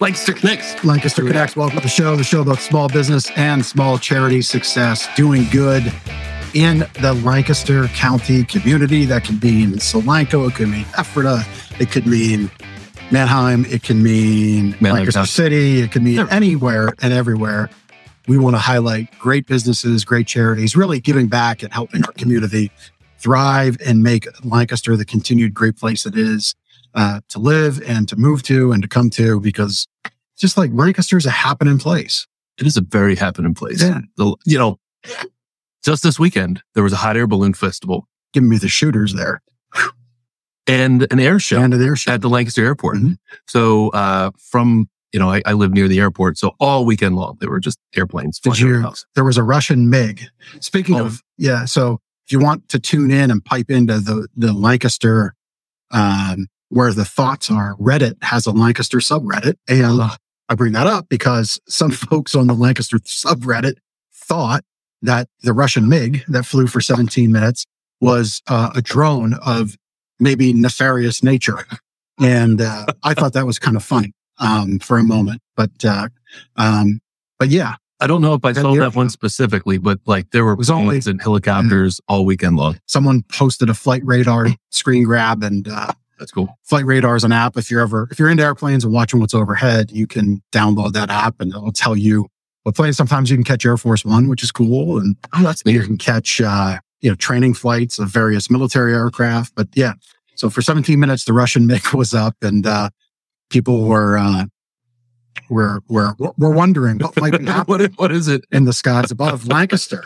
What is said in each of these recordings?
Lancaster Connects. Lancaster Connects. Welcome to the show, the show about small business and small charity success, doing good in the Lancaster County community. That could mean Solanco, it could mean Ephrata, it could mean Manheim, it can mean Manheim Lancaster County. City, it could mean anywhere and everywhere. We want to highlight great businesses, great charities, really giving back and helping our community thrive and make Lancaster the continued great place it is uh, to live and to move to and to come to because just like Lancaster is a happening place. It is a very happening place. Yeah. The- you know, just this weekend, there was a hot air balloon festival Giving me the shooters there and an air show and an air show. at the Lancaster airport. Mhm. So, uh, from, you know, I, I live near the airport. So all weekend long, there were just airplanes. Did flying you-. There was a Russian MiG. Speaking Oh. of, yeah. So if you want to tune in and pipe into the, the Lancaster, um, where the thoughts are, Reddit has a Lancaster subreddit. And I bring that up because some folks on the Lancaster subreddit thought that the Russian MiG that flew for 17 minutes was uh, a drone of maybe nefarious nature. And uh, I thought that was kind of funny um, for a moment. But, uh, um, but yeah, I don't know if I saw that one specifically, but like there were was only- planes and helicopters all weekend long. someone posted a flight radar screen grab and uh, That's cool. flight radar is an app if you're ever if you're into airplanes and watching what's overhead you can download that app and it'll tell you what planes sometimes you can catch air force one which is cool and Oh, that's you can catch uh, you know training flights of various military aircraft but yeah so for 17 minutes the russian mig was up and uh, people were uh, were were were wondering what might be happening what, what is it? in the skies above lancaster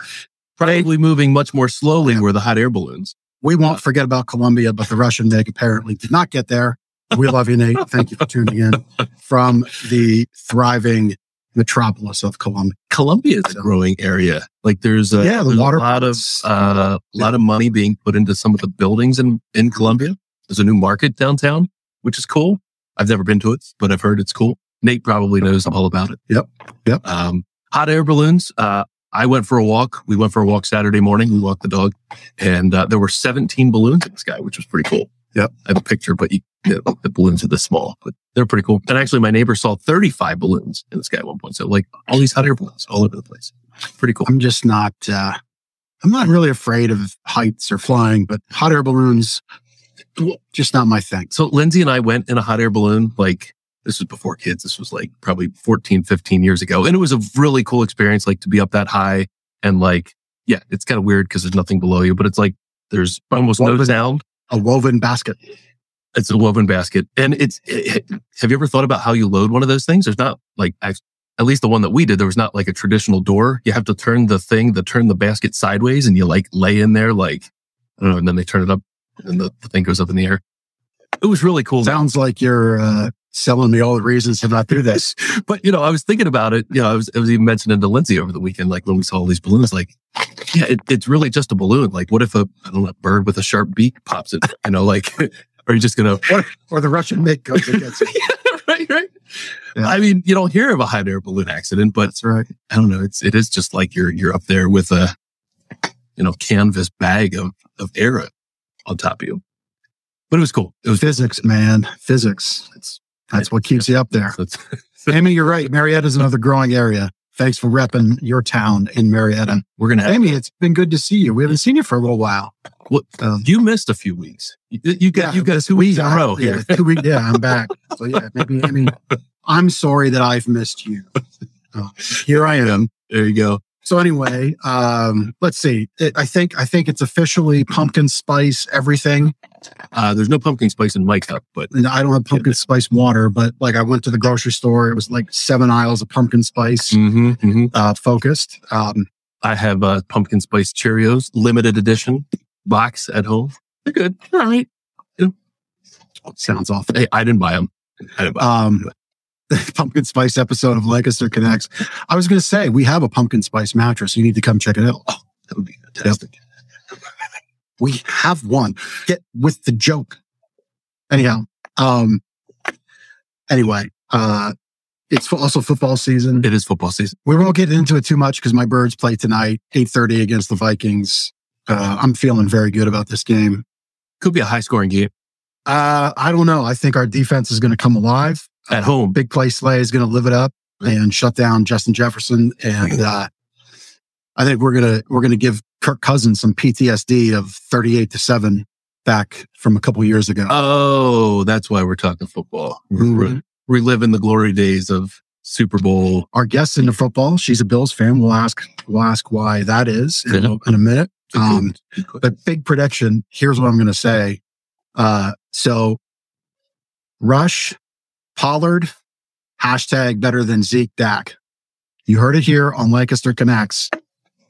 Probably moving much more slowly were the hot air balloons. We won't forget about Columbia, but the Russian MiG apparently did not get there. We love you, Nate. Thank you for tuning in from the thriving metropolis of Colombia. Columbia is a growing area. Like there's a, Yeah, the there's water a lot of uh, a lot of money being put into some of the buildings in in Columbia. There's a new market downtown, which is cool. I've never been to it, but I've heard it's cool. Nate probably knows all about it. Yep. Yep. Um, hot air balloons. Uh, I went for a walk. We went for a walk Saturday morning. We walked the dog, and uh, there were 17 balloons in the sky, which was pretty cool. Yep. I have a picture, but you, you know, the balloons are this small, but they're pretty cool. And actually, my neighbor saw 35 balloons in the sky at one point. So like all these hot air balloons all over the place. Pretty cool. I'm just not, uh, I'm not really afraid of heights or flying, but hot air balloons, just not my thing. So Lindsay and I went in a hot air balloon. Like this was before kids. This was like probably 14, 15 years ago. And it was a really cool experience, like to be up that high and like, yeah, it's kind of weird because there's nothing below you, but it's like there's almost no sound. A woven basket. It's a woven basket. And it's, it, have you ever thought about how you load one of those things? There's not like, act- at least the one that we did, there was not like a traditional door. You have to turn the thing, the turn the basket sideways and you like lay in there like, I don't know, and then they turn it up and the, the thing goes up in the air. It was really cool. Sounds like you're uh, selling me all the reasons to not do this. But you know, I was thinking about it. You know, I was I was even mentioning to Lindsay over the weekend, like when we saw all these balloons, like, yeah, it, it's really just a balloon. Like, what if a I don't know, a bird with a sharp beak pops it? You know, like, are you just gonna or, or the Russian MiG goes against it. right, right? Yeah. I mean, you don't hear of a hot air balloon accident, but That's right. I don't know. It's it is just like you're you're up there with a you know canvas bag of of air on top of you. But it was cool. It was Physics, man. Physics. It's, That's what keeps you up there. Amy, you're right. Marietta's another growing area. Thanks for repping your town in Marietta. we're gonna have Amy, it's been good to see you. We haven't seen you for a little while. What- Um, you missed a few weeks. You, you got Yeah, you got two weeks in a row yeah, two weeks. Yeah, I'm back. So yeah, maybe Amy. I'm sorry that I've missed you. Uh, here I am. There you go. So anyway, um, let's see. It, I think I think it's officially pumpkin spice everything. Uh, there's no pumpkin spice in my cup, but And I don't have pumpkin spice water, but like I went to the grocery store, it was like seven aisles of pumpkin spice Mhm, uh, focused. Um, I have uh, pumpkin spice Cheerios limited edition box at home. They're good. All right. sounds awful. Hey, I didn't buy them. I didn't buy 'em. um, the pumpkin spice episode of Lancaster Connects. I was going to say we have a pumpkin spice mattress. You need to come check it out. that would be fantastic. We have one. Get with the joke. Anyhow, um, anyway, uh, it's also football season. It is football season. We won't get into it too much because my birds play tonight, eight thirty against the Vikings. Uh, I'm feeling very good about this game. Could be a high scoring game. Uh, I don't know. I think our defense is going to come alive. At home. Big Play Slay is going to live it up and shut down Justin Jefferson. And uh, I think we're gonna we're gonna give Kirk Cousins some PTSD of thirty eight to seven back from a couple years ago. Oh, that's why we're talking football. We're Mhm. reliving the glory days of Super Bowl. Our guest in the football, she's a Bills fan. We'll ask we'll ask why that is in, a, in a minute. Um, but big prediction. Here's what I'm going to say. Uh, so Rush, Pollard, hashtag better than Zeke Dak. You heard it here on Lancaster Connects.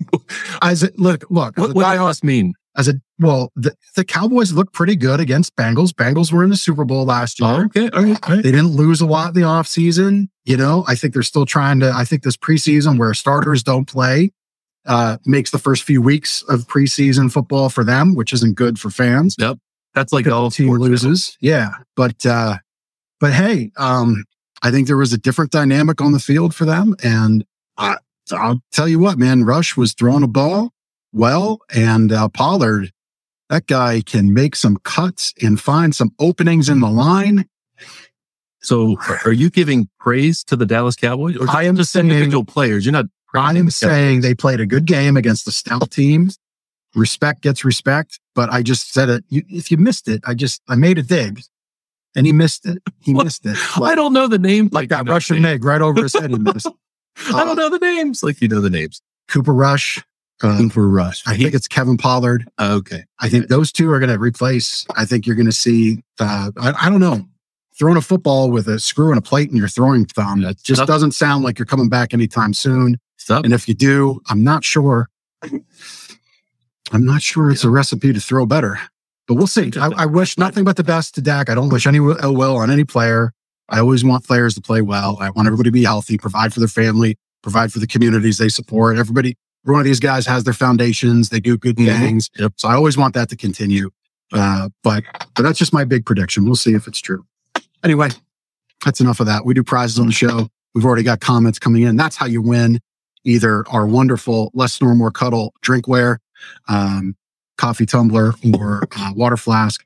As it look, look, what what does mean? as a well, the, the Cowboys look pretty good against Bengals. Bengals were in the Super Bowl last year. Oh, okay. All right. All right. They didn't lose a lot in the offseason. You know, I think they're still trying to, I think this preseason where starters don't play uh, makes the first few weeks of preseason football for them, which isn't good for fans. Yep, that's like all team now. loses. Yeah. But, uh, but hey, um, I think there was a different dynamic on the field for them. And I, I'll tell you what, man, Rush was throwing a ball well, and uh, Pollard, that guy can make some cuts and find some openings in the line. So, are- are you giving praise to the Dallas Cowboys, or I am just saying- individual players? You're not. I am the saying they played a good game against the stout teams. Respect gets respect, but I just said it. You, if you missed it, I just I made a dig, and he missed it. He What? missed it. I don't know the name. like that Russian the MiG right over his head. He missed. I don't know the names. Like you know the names. Cooper Rush. Uh, Cooper Rush. I think it's Kevin Pollard. okay. I think those two are going to replace. I think you're going to see. Uh, I, I don't know. Throwing a football with a screw and a plate in your throwing thumb That's just tough. doesn't sound like you're coming back anytime soon. Stop. And if you do, I'm not sure. I'm not sure it's a recipe to throw better, but we'll see. I, I wish nothing but the best to Dak. I don't wish any ill will on any player. I always want players to play well. I want everybody to be healthy, provide for their family, provide for the communities they support. Everybody, every one of these guys has their foundations. They do good Mhm. things. Yep. So I always want that to continue. Uh, but, but that's just my big prediction. We'll see if it's true. Anyway, that's enough of that. We do prizes on the show. We've already got comments coming in. That's how you win either our wonderful less snore more cuddle drinkware um, coffee tumbler or water flask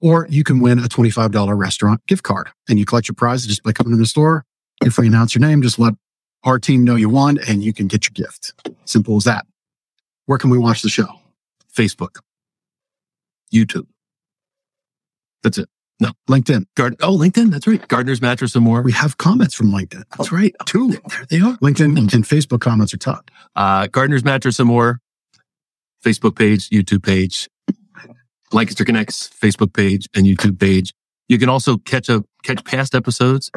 or you can win a $25 restaurant gift card and you collect your prize just by coming to the store if we announce your name just let our team know you won and you can get your gift simple as that where can we watch the show Facebook, YouTube. That's it. No, LinkedIn Gard- oh, LinkedIn. That's right. Gardner's Mattress and More. we have comments from linkedin That's right. two There they are. linkedin and facebook comments are top Uh, Gardner's Mattress and More. Facebook page, YouTube page, Lancaster Connects Facebook page and YouTube page. You can also catch up, catch past episodes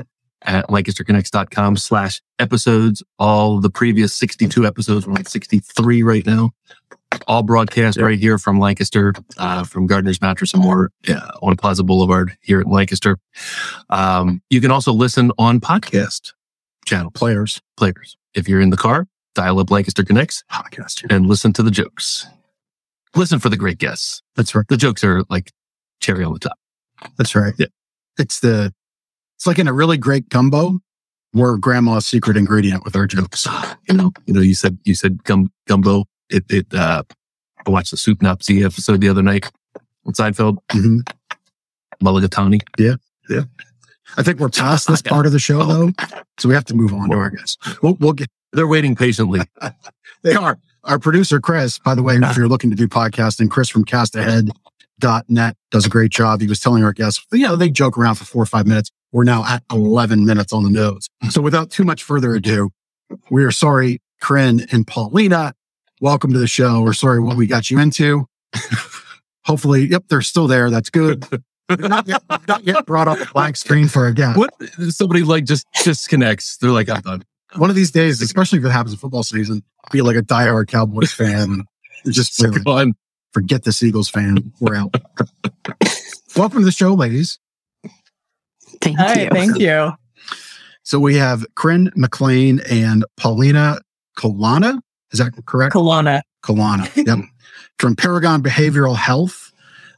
at lancasterconnects.com slash episodes. All the previous 62 episodes, we're on 63 right now. All broadcast right here from Lancaster, uh, from Gardner's Mattress and More uh, on Plaza Boulevard here at Lancaster. Um, you can also listen on podcast channel players players. If you're in the car, dial up Lancaster Connects podcast and listen to the jokes. Listen for the great guests. that's right The jokes are like cherry on the top. that's right Yeah. it's the it's like in a really great gumbo we're grandma's secret ingredient with our jokes You know, you know, you said you said gum, gumbo. It it uh I watched the Soup Nazi episode the other night on Seinfeld. Mhm. Mulligatawny. Yeah. Yeah. I think we're past this part of the show though, so we have to move on to our guests. We'll, we'll get. They're waiting patiently. They are our producer Chris. By the way, if you're looking to do podcasting, Chris from CastAhead.net does a great job. He was telling our guests, you know, they joke around for four or five minutes. We're now at 11 minutes on the nose. So without too much further ado, we are sorry, Corinne and Paulina. Welcome to the show. We're sorry what we got you into. Hopefully, yep, they're still there. That's good. not, yet, not yet brought up a blank screen for a guest. What somebody like just disconnects. They're like, I'm done. One of these days, especially if it happens in football season, be like a diehard Cowboys fan. and Just really Go on. forget this Eagles fan. We're out. Welcome to the show, ladies. Thank All you. right, thank you. So we have Corinne McLean and Paulina Colana. Is that correct? Kelowna. Colana. Yep. From Paragon Behavioral Health.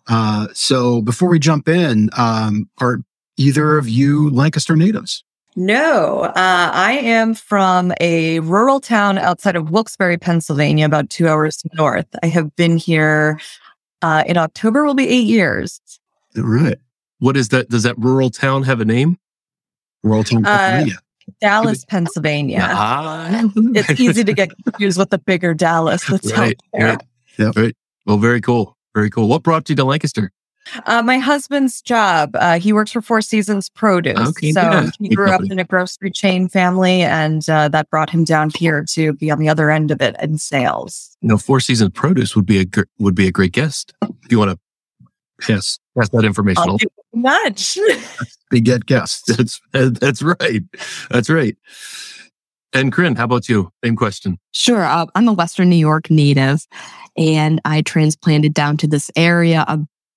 Uh, so before we jump in, um, are either of you Lancaster natives? No, uh, I am from a rural town outside of Wilkes-Barre, Pennsylvania, about two hours north. I have been here uh, in October, will be eight years. All right. What is that? Does that rural town have a name? Rural town, Uh, Pennsylvania. Dallas, Pennsylvania. Ah. It's easy to get confused with the bigger Dallas that's out right, there. right. Yep. Right. Well, very cool. Very cool. What brought you to Lancaster? Uh, my husband's job, uh, he works for Four Seasons Produce. Okay, so yeah. he grew up in a grocery chain family, and uh, that brought him down here to be on the other end of it in sales. You know, Four Seasons Produce would be a gr- would be a great guest. If you want to pass pass that information I'll on. do much. We get guests. That's that's right. That's right. And Corinne, how about you? Same question. Sure. Uh, I'm a Western New York native and I transplanted down to this area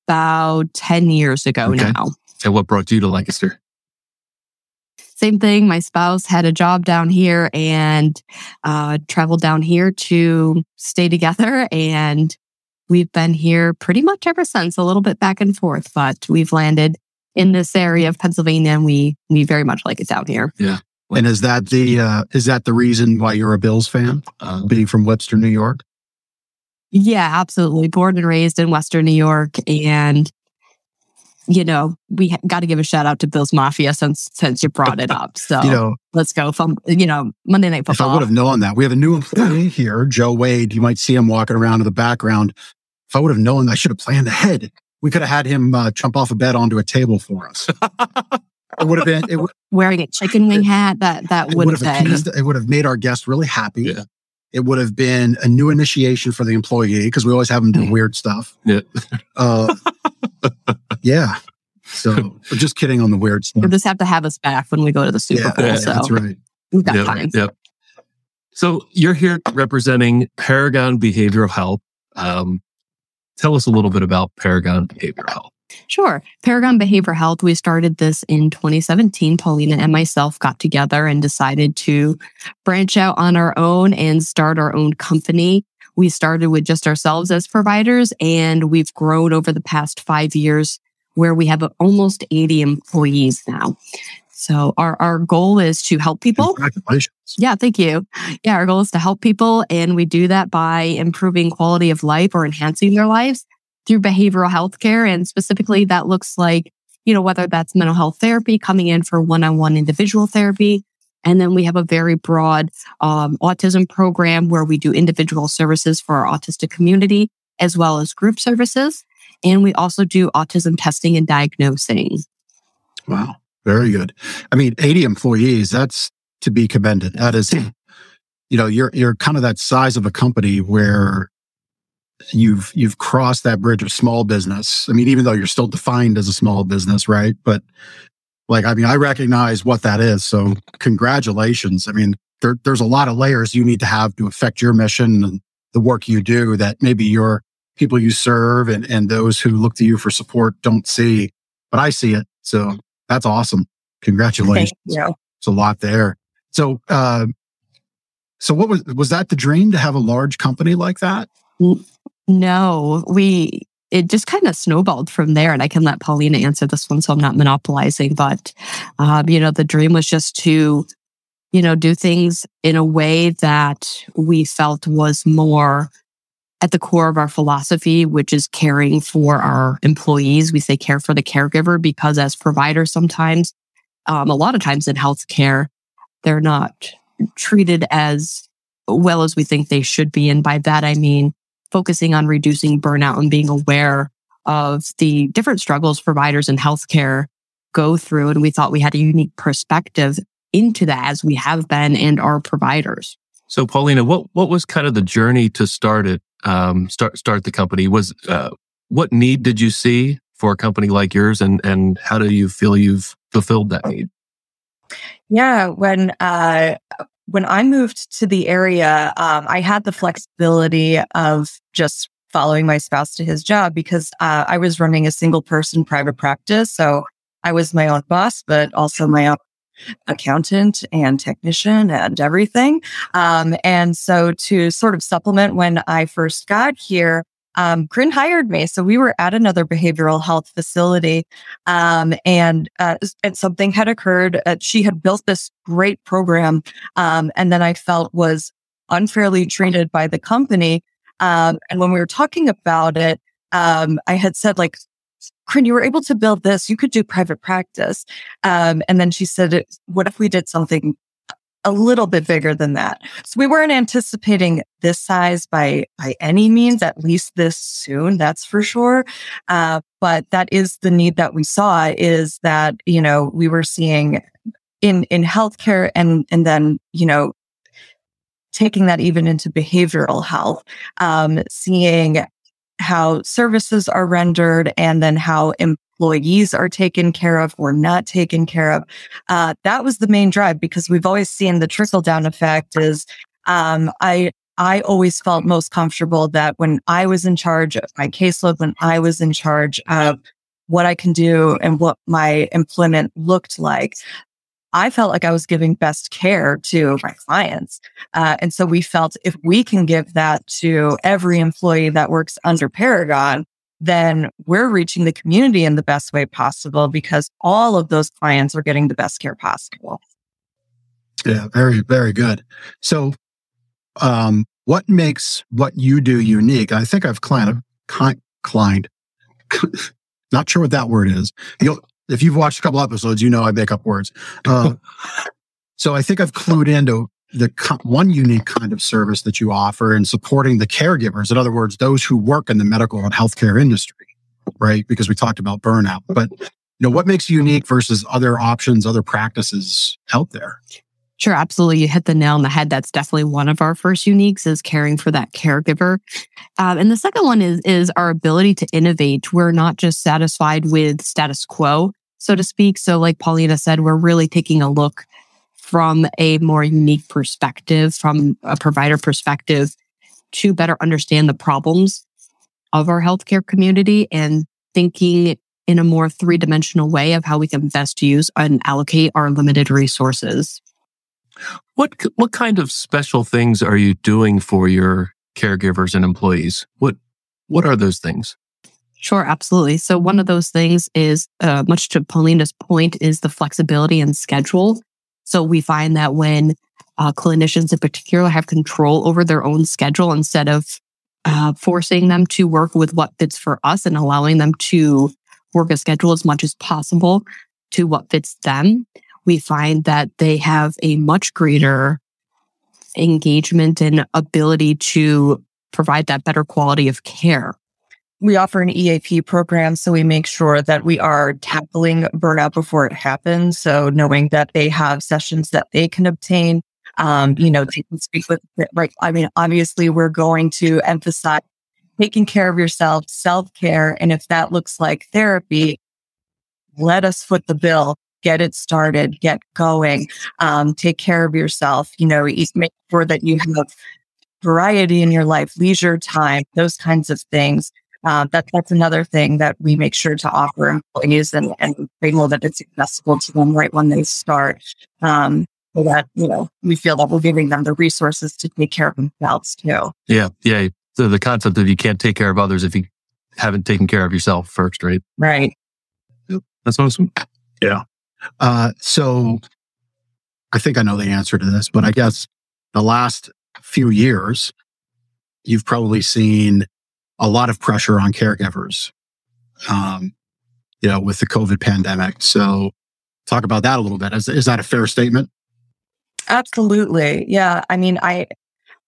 about 10 years ago Okay. now. And what brought you to Lancaster? Same thing. My spouse had a job down here and uh, traveled down here to stay together. And we've been here pretty much ever since, a little bit back and forth, but we've landed in this area of Pennsylvania and we, we very much like it down here. Yeah. And is that the uh, is that the reason why you're a Bills fan, Uh, being from Webster, New York? Yeah, absolutely. Born and raised in Western New York, and you know we ha- got to give a shout out to Bills Mafia since since you brought it up. So You know, let's go from you know Monday Night Football. if I would have known that, we have a new employee here, Joe Wade. You might see him walking around in the background. If I would have known, I should have planned ahead. We could have had him uh, jump off a bed onto a table for us. It would have been. It, would- Wearing a chicken wing hat, that that would would have have been. appeased, it would have made our guest really happy. Yeah. It would have been a new initiation for the employee because we always have them do weird stuff. Yeah. Uh, yeah. So just kidding on the weird stuff. You'll just have to have us back when we go to the Super Yeah, Bowl. yeah, so that's right. we've got Yep, time. yep. So you're here representing Paragon Behavioral Health. Um, tell us a little bit about Paragon Behavioral Health. Sure. Paragon Behavior Health, we started this in 2017. Paulina and myself got together and decided to branch out on our own and start our own company. We started with just ourselves as providers, and we've grown over the past five years where we have almost 80 employees now. So our, our goal is to help people. Congratulations. Yeah, thank you. Yeah, our goal is to help people, and we do that by improving quality of life or enhancing their lives through behavioral health care. And specifically, that looks like, you know, whether that's mental health therapy, coming in for one on one individual therapy. And then we have a very broad um, autism program where we do individual services for our autistic community, as well as group services. And we also do autism testing and diagnosing. Wow. Very good. I mean, 80 employees, that's to be commended. That is, you know, you're, you're kind of that size of a company where you've, you've crossed that bridge of small business. I mean, even though you're still defined as a small business, right? But like, I mean, I recognize what that is. So congratulations. I mean, there, there's a lot of layers you need to have to affect your mission and the work you do that maybe your people you serve and, and those who look to you for support don't see, but I see it. So that's awesome. Congratulations. You. It's a lot there. So, uh, so what was, was that the dream to have a large company like that? No, we it just kind of snowballed from there, and I can let Paulina answer this one, so I'm not monopolizing. But um, you know, the dream was just to, you know, do things in a way that we felt was more at the core of our philosophy, which is caring for our employees. We say care for the caregiver because as providers, sometimes, um, a lot of times in healthcare, they're not treated as well as we think they should be. And by that, I mean focusing on reducing burnout and being aware of the different struggles providers in healthcare go through. And we thought we had a unique perspective into that as we have been and our providers. So, Paulina, what what was kind of the journey to start it? Um, start start the company. Was uh, what need did you see for a company like yours, and and how do you feel you've fulfilled that need? Yeah, when uh when I moved to the area, um, I had the flexibility of just following my spouse to his job because uh, I was running a single person private practice. So I was my own boss, but also my own accountant and technician and everything. Um, and so to sort of supplement when I first got here, um, Corinne hired me. So we were at another behavioral health facility. Um, and, uh, and something had occurred. Uh, she had built this great program. Um, and then I felt was unfairly treated by the company. Um, and when we were talking about it, um, I had said like, Corinne, you were able to build this. You could do private practice. Um, and then she said, what if we did something a little bit bigger than that. So we weren't anticipating this size by by any means, at least this soon. That's for sure. Uh, but that is the need that we saw. Is that you know we were seeing in in healthcare and and then you know taking that even into behavioral health, um, seeing how services are rendered and then how employees are taken care of or not taken care of. Uh, that was the main drive because we've always seen the trickle down effect is, um, I, I always felt most comfortable that when I was in charge of my caseload, when I was in charge of what I can do and what my employment looked like, I felt like I was giving best care to my clients. Uh, and so we felt if we can give that to every employee that works under Paragon, then we're reaching the community in the best way possible because all of those clients are getting the best care possible. Yeah, very, very good. So, um, what makes what you do unique? I think I've climbed, climbed, not sure what that word is. You'll, if you've watched a couple episodes, you know I make up words. Uh, so I think I've clued into the one unique kind of service that you offer in supporting the caregivers. In other words, those who work in the medical and healthcare industry, right? Because we talked about burnout, but you know, what makes you unique versus other options, other practices out there? Sure, absolutely. You hit the nail on the head. That's definitely one of our first uniques is caring for that caregiver. Um, and the second one is, is our ability to innovate. We're not just satisfied with status quo, so to speak. So like Paulina said, we're really taking a look from a more unique perspective, from a provider perspective to better understand the problems of our healthcare community and thinking in a more three dimensional way of how we can best use and allocate our limited resources. What what kind of special things are you doing for your caregivers and employees? What what are those things? Sure, absolutely. So one of those things is uh, much to Paulina's point is the flexibility and schedule. So we find that when uh, clinicians in particular have control over their own schedule instead of uh, forcing them to work with what fits for us and allowing them to work a schedule as much as possible to what fits them, we find that they have a much greater engagement and ability to provide that better quality of care. We offer an EAP program, so we make sure that we are tackling burnout before it happens. So knowing that they have sessions that they can obtain, um, you know, they can speak with, right? I mean, obviously we're going to emphasize taking care of yourself, self care. And if that looks like therapy, let us foot the bill get it started, get going, um, take care of yourself, you know, make sure that you have variety in your life, leisure time, those kinds of things. Uh, that, that's another thing that we make sure to offer employees and, and they know that it's accessible to them right when they start. Um, so that, you know, we feel that we're giving them the resources to take care of themselves too. Yeah. Yeah. So the concept of you can't take care of others if you haven't taken care of yourself first, right? Right. That's awesome. Yeah. Uh, so I think I know the answer to this, but I guess the last few years, you've probably seen a lot of pressure on caregivers, um, you know, with the COVID pandemic. So talk about that a little bit. Is, is that a fair statement? Absolutely. Yeah. I mean, I,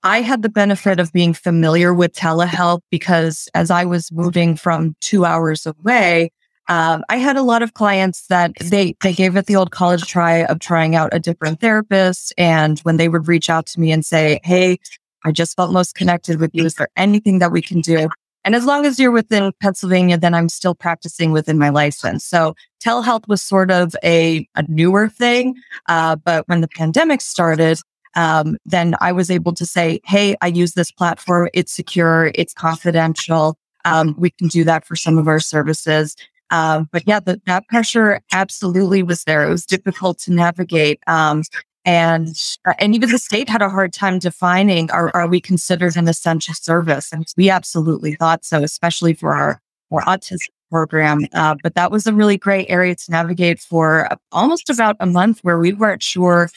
I had the benefit of being familiar with telehealth because as I was moving from two hours away, um, I had a lot of clients that they they gave it the old college try of trying out a different therapist, and when they would reach out to me and say, "Hey, I just felt most connected with you. Is there anything that we can do?" And as long as you're within Pennsylvania, then I'm still practicing within my license. So telehealth was sort of a, a newer thing. Uh, but when the pandemic started, um, then I was able to say, Hey, I use this platform. It's secure. It's confidential. Um, we can do that for some of our services. Um, but yeah, the, that pressure absolutely was there. It was difficult to navigate. Um, and uh, and even the state had a hard time defining are, are we considered an essential service and we absolutely thought so especially for our, our autism program uh, but that was a really great area to navigate for almost about a month where we weren't sure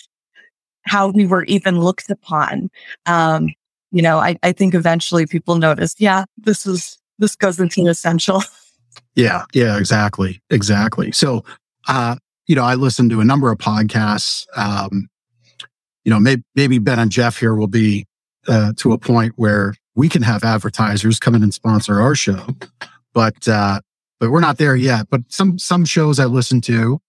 how we were even looked upon um, you know I, I think eventually people noticed yeah this is this goes into essential Yeah, yeah, exactly, exactly. So, uh, you know, I listened to a number of podcasts. Um, you know, maybe, maybe Ben and Jeff here will be uh, to a point where we can have advertisers come in and sponsor our show, but uh, but we're not there yet. But some some shows I listen to,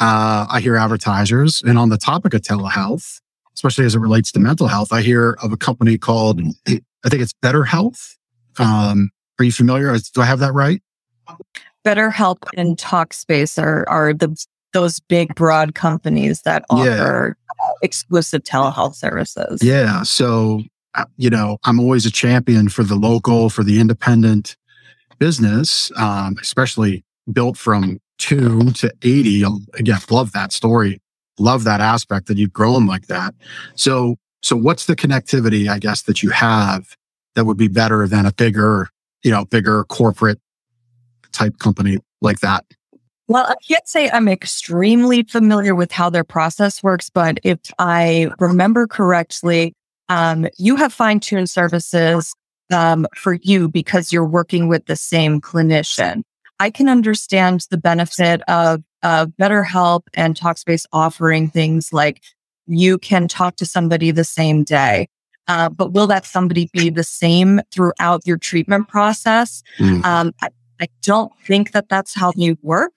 uh, I hear advertisers, and on the topic of telehealth, especially as it relates to mental health, I hear of a company called I think it's Better Health. Um, are you familiar? Do I have that right? BetterHelp and Talkspace are are the those big broad companies that offer yeah. exclusive telehealth services. Yeah. So uh, you know, I'm always a champion for the local, for the independent business, um, especially built from two to 80. Again, love that story. Love that aspect that you've grown like that. So, so what's the connectivity, I guess, that you have that would be better than a bigger, you know, bigger corporate type company like that? Well, I can't say I'm extremely familiar with how their process works, but if I remember correctly, um, you have fine tuned services um, for you because you're working with the same clinician. I can understand the benefit of uh, BetterHelp and Talkspace offering things like you can talk to somebody the same day. Uh, but will that somebody be the same throughout your treatment process? Mm. Um, I, I, don't think that that's how you work.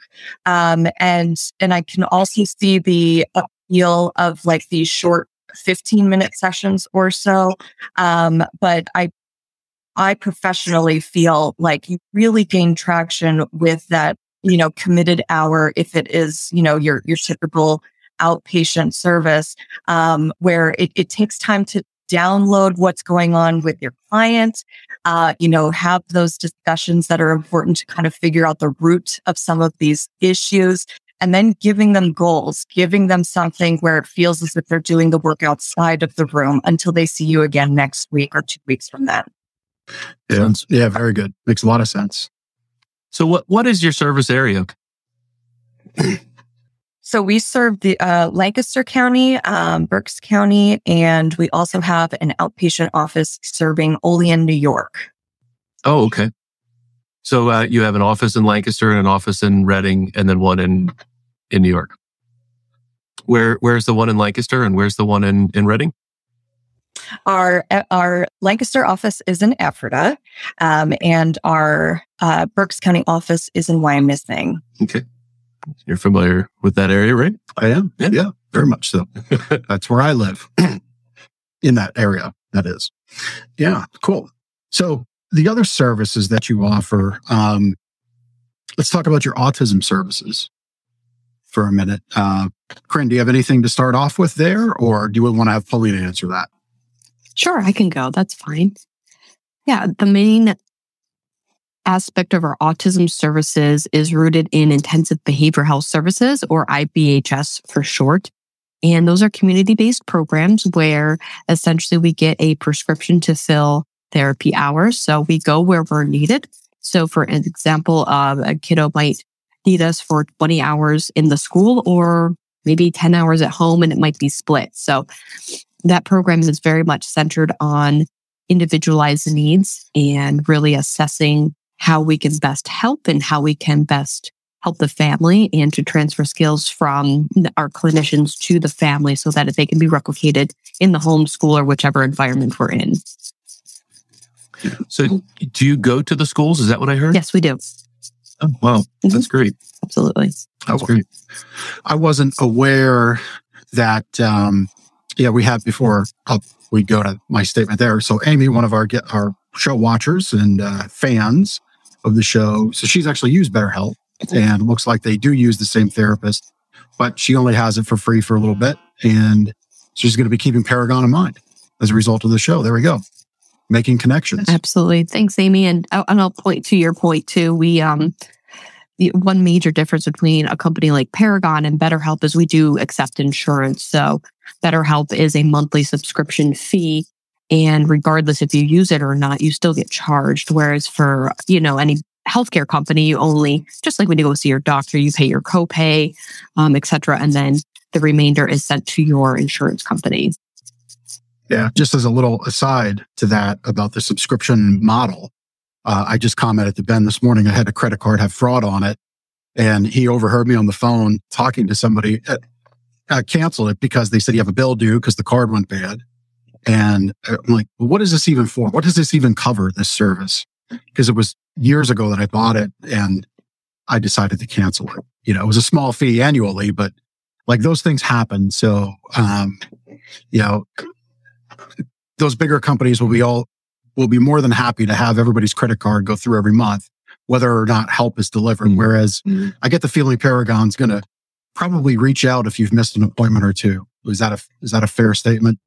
Um, and and I can also see the appeal of like these short 15 minute sessions or so. Um, but I, I professionally feel like you really gain traction with that, you know, committed hour. If it is, you know, your, your typical outpatient service, um, where it, it takes time to download what's going on with your client, uh, you know, have those discussions that are important to kind of figure out the root of some of these issues and then giving them goals, giving them something where it feels as if they're doing the work outside of the room until they see you again next week or two weeks from then. Yeah, yeah, very good. Makes a lot of sense. So, what what is your service area? so we serve the uh, Lancaster County, um, Berks County, and we also have an outpatient office serving Olean, New York. Oh, okay. So uh, you have an office in Lancaster and an office in Reading, and then one in in New York. Where where's the one in Lancaster and where's the one in in Reading? Our our Lancaster office is in Ephrata, um, and our uh, Berks County office is in Wyomissing. Okay, you're familiar with that area, right? I am. Yeah, yeah very much so. That's where I live in that area. That is. Yeah, cool. So the other services that you offer, um, let's talk about your autism services for a minute. Uh, Corinne, do you have anything to start off with there, or do you want to have Paulina answer that? Sure, I can go. That's fine. Yeah, the main aspect of our autism services is rooted in intensive behavioral health services, or IBHS for short. And those are community based programs where essentially we get a prescription to fill therapy hours. So we go where we're needed. So for an example, uh, a kiddo might need us for 20 hours in the school or maybe 10 hours at home and it might be split. So that program is very much centered on individualized needs and really assessing how we can best help and how we can best help the family and to transfer skills from our clinicians to the family so that they can be replicated in the home school or whichever environment we're in. So, do you go to the schools? Is that what I heard? Yes, we do. Oh, wow. Mm-hmm. That's great. Absolutely. That's great. I wasn't aware that, um, yeah, we have before uh, we go to my statement there. So, Amy, one of our get our show watchers and uh, fans of the show, so she's actually used BetterHelp and looks like they do use the same therapist, but she only has it for free for a little bit. And so she's going to be keeping Paragon in mind as a result of the show. There we go making connections. Absolutely. Thanks, Amy. And, and I'll point to your point too. We, um, the one major difference between a company like Paragon and BetterHelp is we do accept insurance. So BetterHelp is a monthly subscription fee. And regardless if you use it or not, you still get charged. Whereas for, you know, any healthcare company, you only, just like when you go see your doctor, you pay your copay, um, et cetera. And then the remainder is sent to your insurance company. Yeah. Just as a little aside to that about the subscription model, Uh, I just commented to Ben this morning. I had a credit card have fraud on it, and he overheard me on the phone talking to somebody. Uh, I canceled it because they said you have a bill due because the card went bad. And I'm like, well, what is this even for? What does this even cover? This service? Because it was years ago that I bought it, and I decided to cancel it. You know, it was a small fee annually, but like those things happen. So, um, you know, those bigger companies will be all will be more than happy to have everybody's credit card go through every month, whether or not help is delivered. Mm-hmm. Whereas mm-hmm. I get the feeling Paragon's going to probably reach out if you've missed an appointment or two. Is that a is that a fair statement?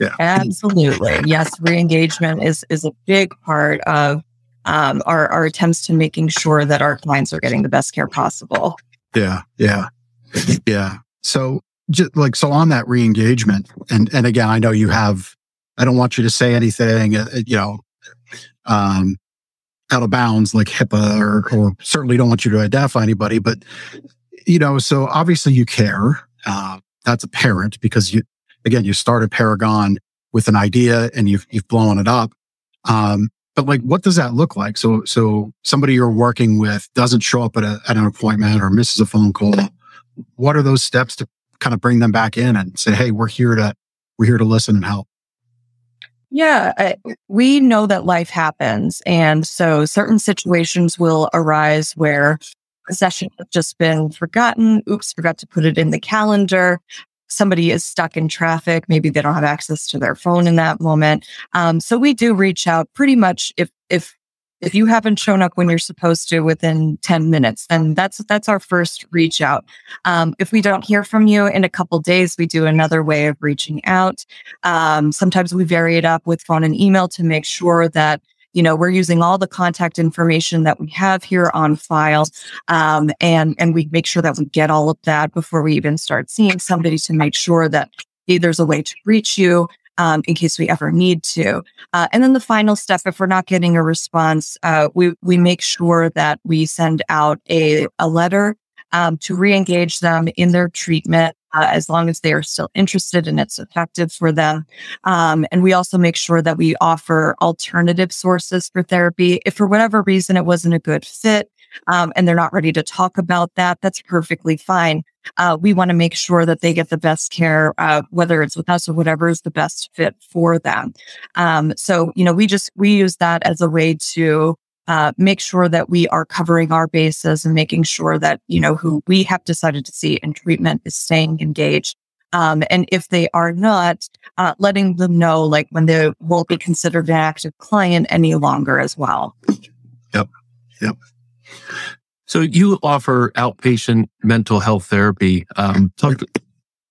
Yeah, absolutely. Yes, reengagement is is a big part of um, our our attempts to making sure that our clients are getting the best care possible. Yeah, yeah, yeah. So just like so on that reengagement, and and again, I know you have I don't want you to say anything, uh, you know, um, out of bounds like HIPAA or, or certainly don't want you to identify anybody, but you know, so obviously you care. Uh, that's apparent because you, again, you started Paragon with an idea and you've, you've blown it up. Um, but like, what does that look like? So, so somebody you're working with doesn't show up at, a, at an appointment or misses a phone call. What are those steps to kind of bring them back in and say, Hey, we're here to, we're here to listen and help. Yeah, I, we know that life happens. And so certain situations will arise where a session has just been forgotten. Oops, forgot to put it in the calendar. Somebody is stuck in traffic. Maybe they don't have access to their phone in that moment. Um, so we do reach out pretty much if, if if you haven't shown up when you're supposed to within 10 minutes, then that's, that's our first reach out. Um, if we don't hear from you in a couple days, we do another way of reaching out. Um, sometimes we vary it up with phone and email to make sure that you know we're using all the contact information that we have here on file um, and and we make sure that we get all of that before we even start seeing somebody to make sure that there's a way to reach you um, in case we ever need to. Uh, and then the final step, if we're not getting a response, uh, we we make sure that we send out a a letter um, to re-engage them in their treatment. Uh, as long as they are still interested and it's effective for them. Um, and we also make sure that we offer alternative sources for therapy. If for whatever reason it wasn't a good fit, um, and they're not ready to talk about that, that's perfectly fine. Uh, we want to make sure that they get the best care, uh, whether it's with us or whatever is the best fit for them. Um, so, you know, we just, we use that as a way to uh, make sure that we are covering our bases and making sure that, you know, who we have decided to see in treatment is staying engaged. Um, and if they are not, uh, letting them know, like when they won't be considered an active client any longer as well. Yep. Yep. So you offer outpatient mental health therapy. Um, talk to,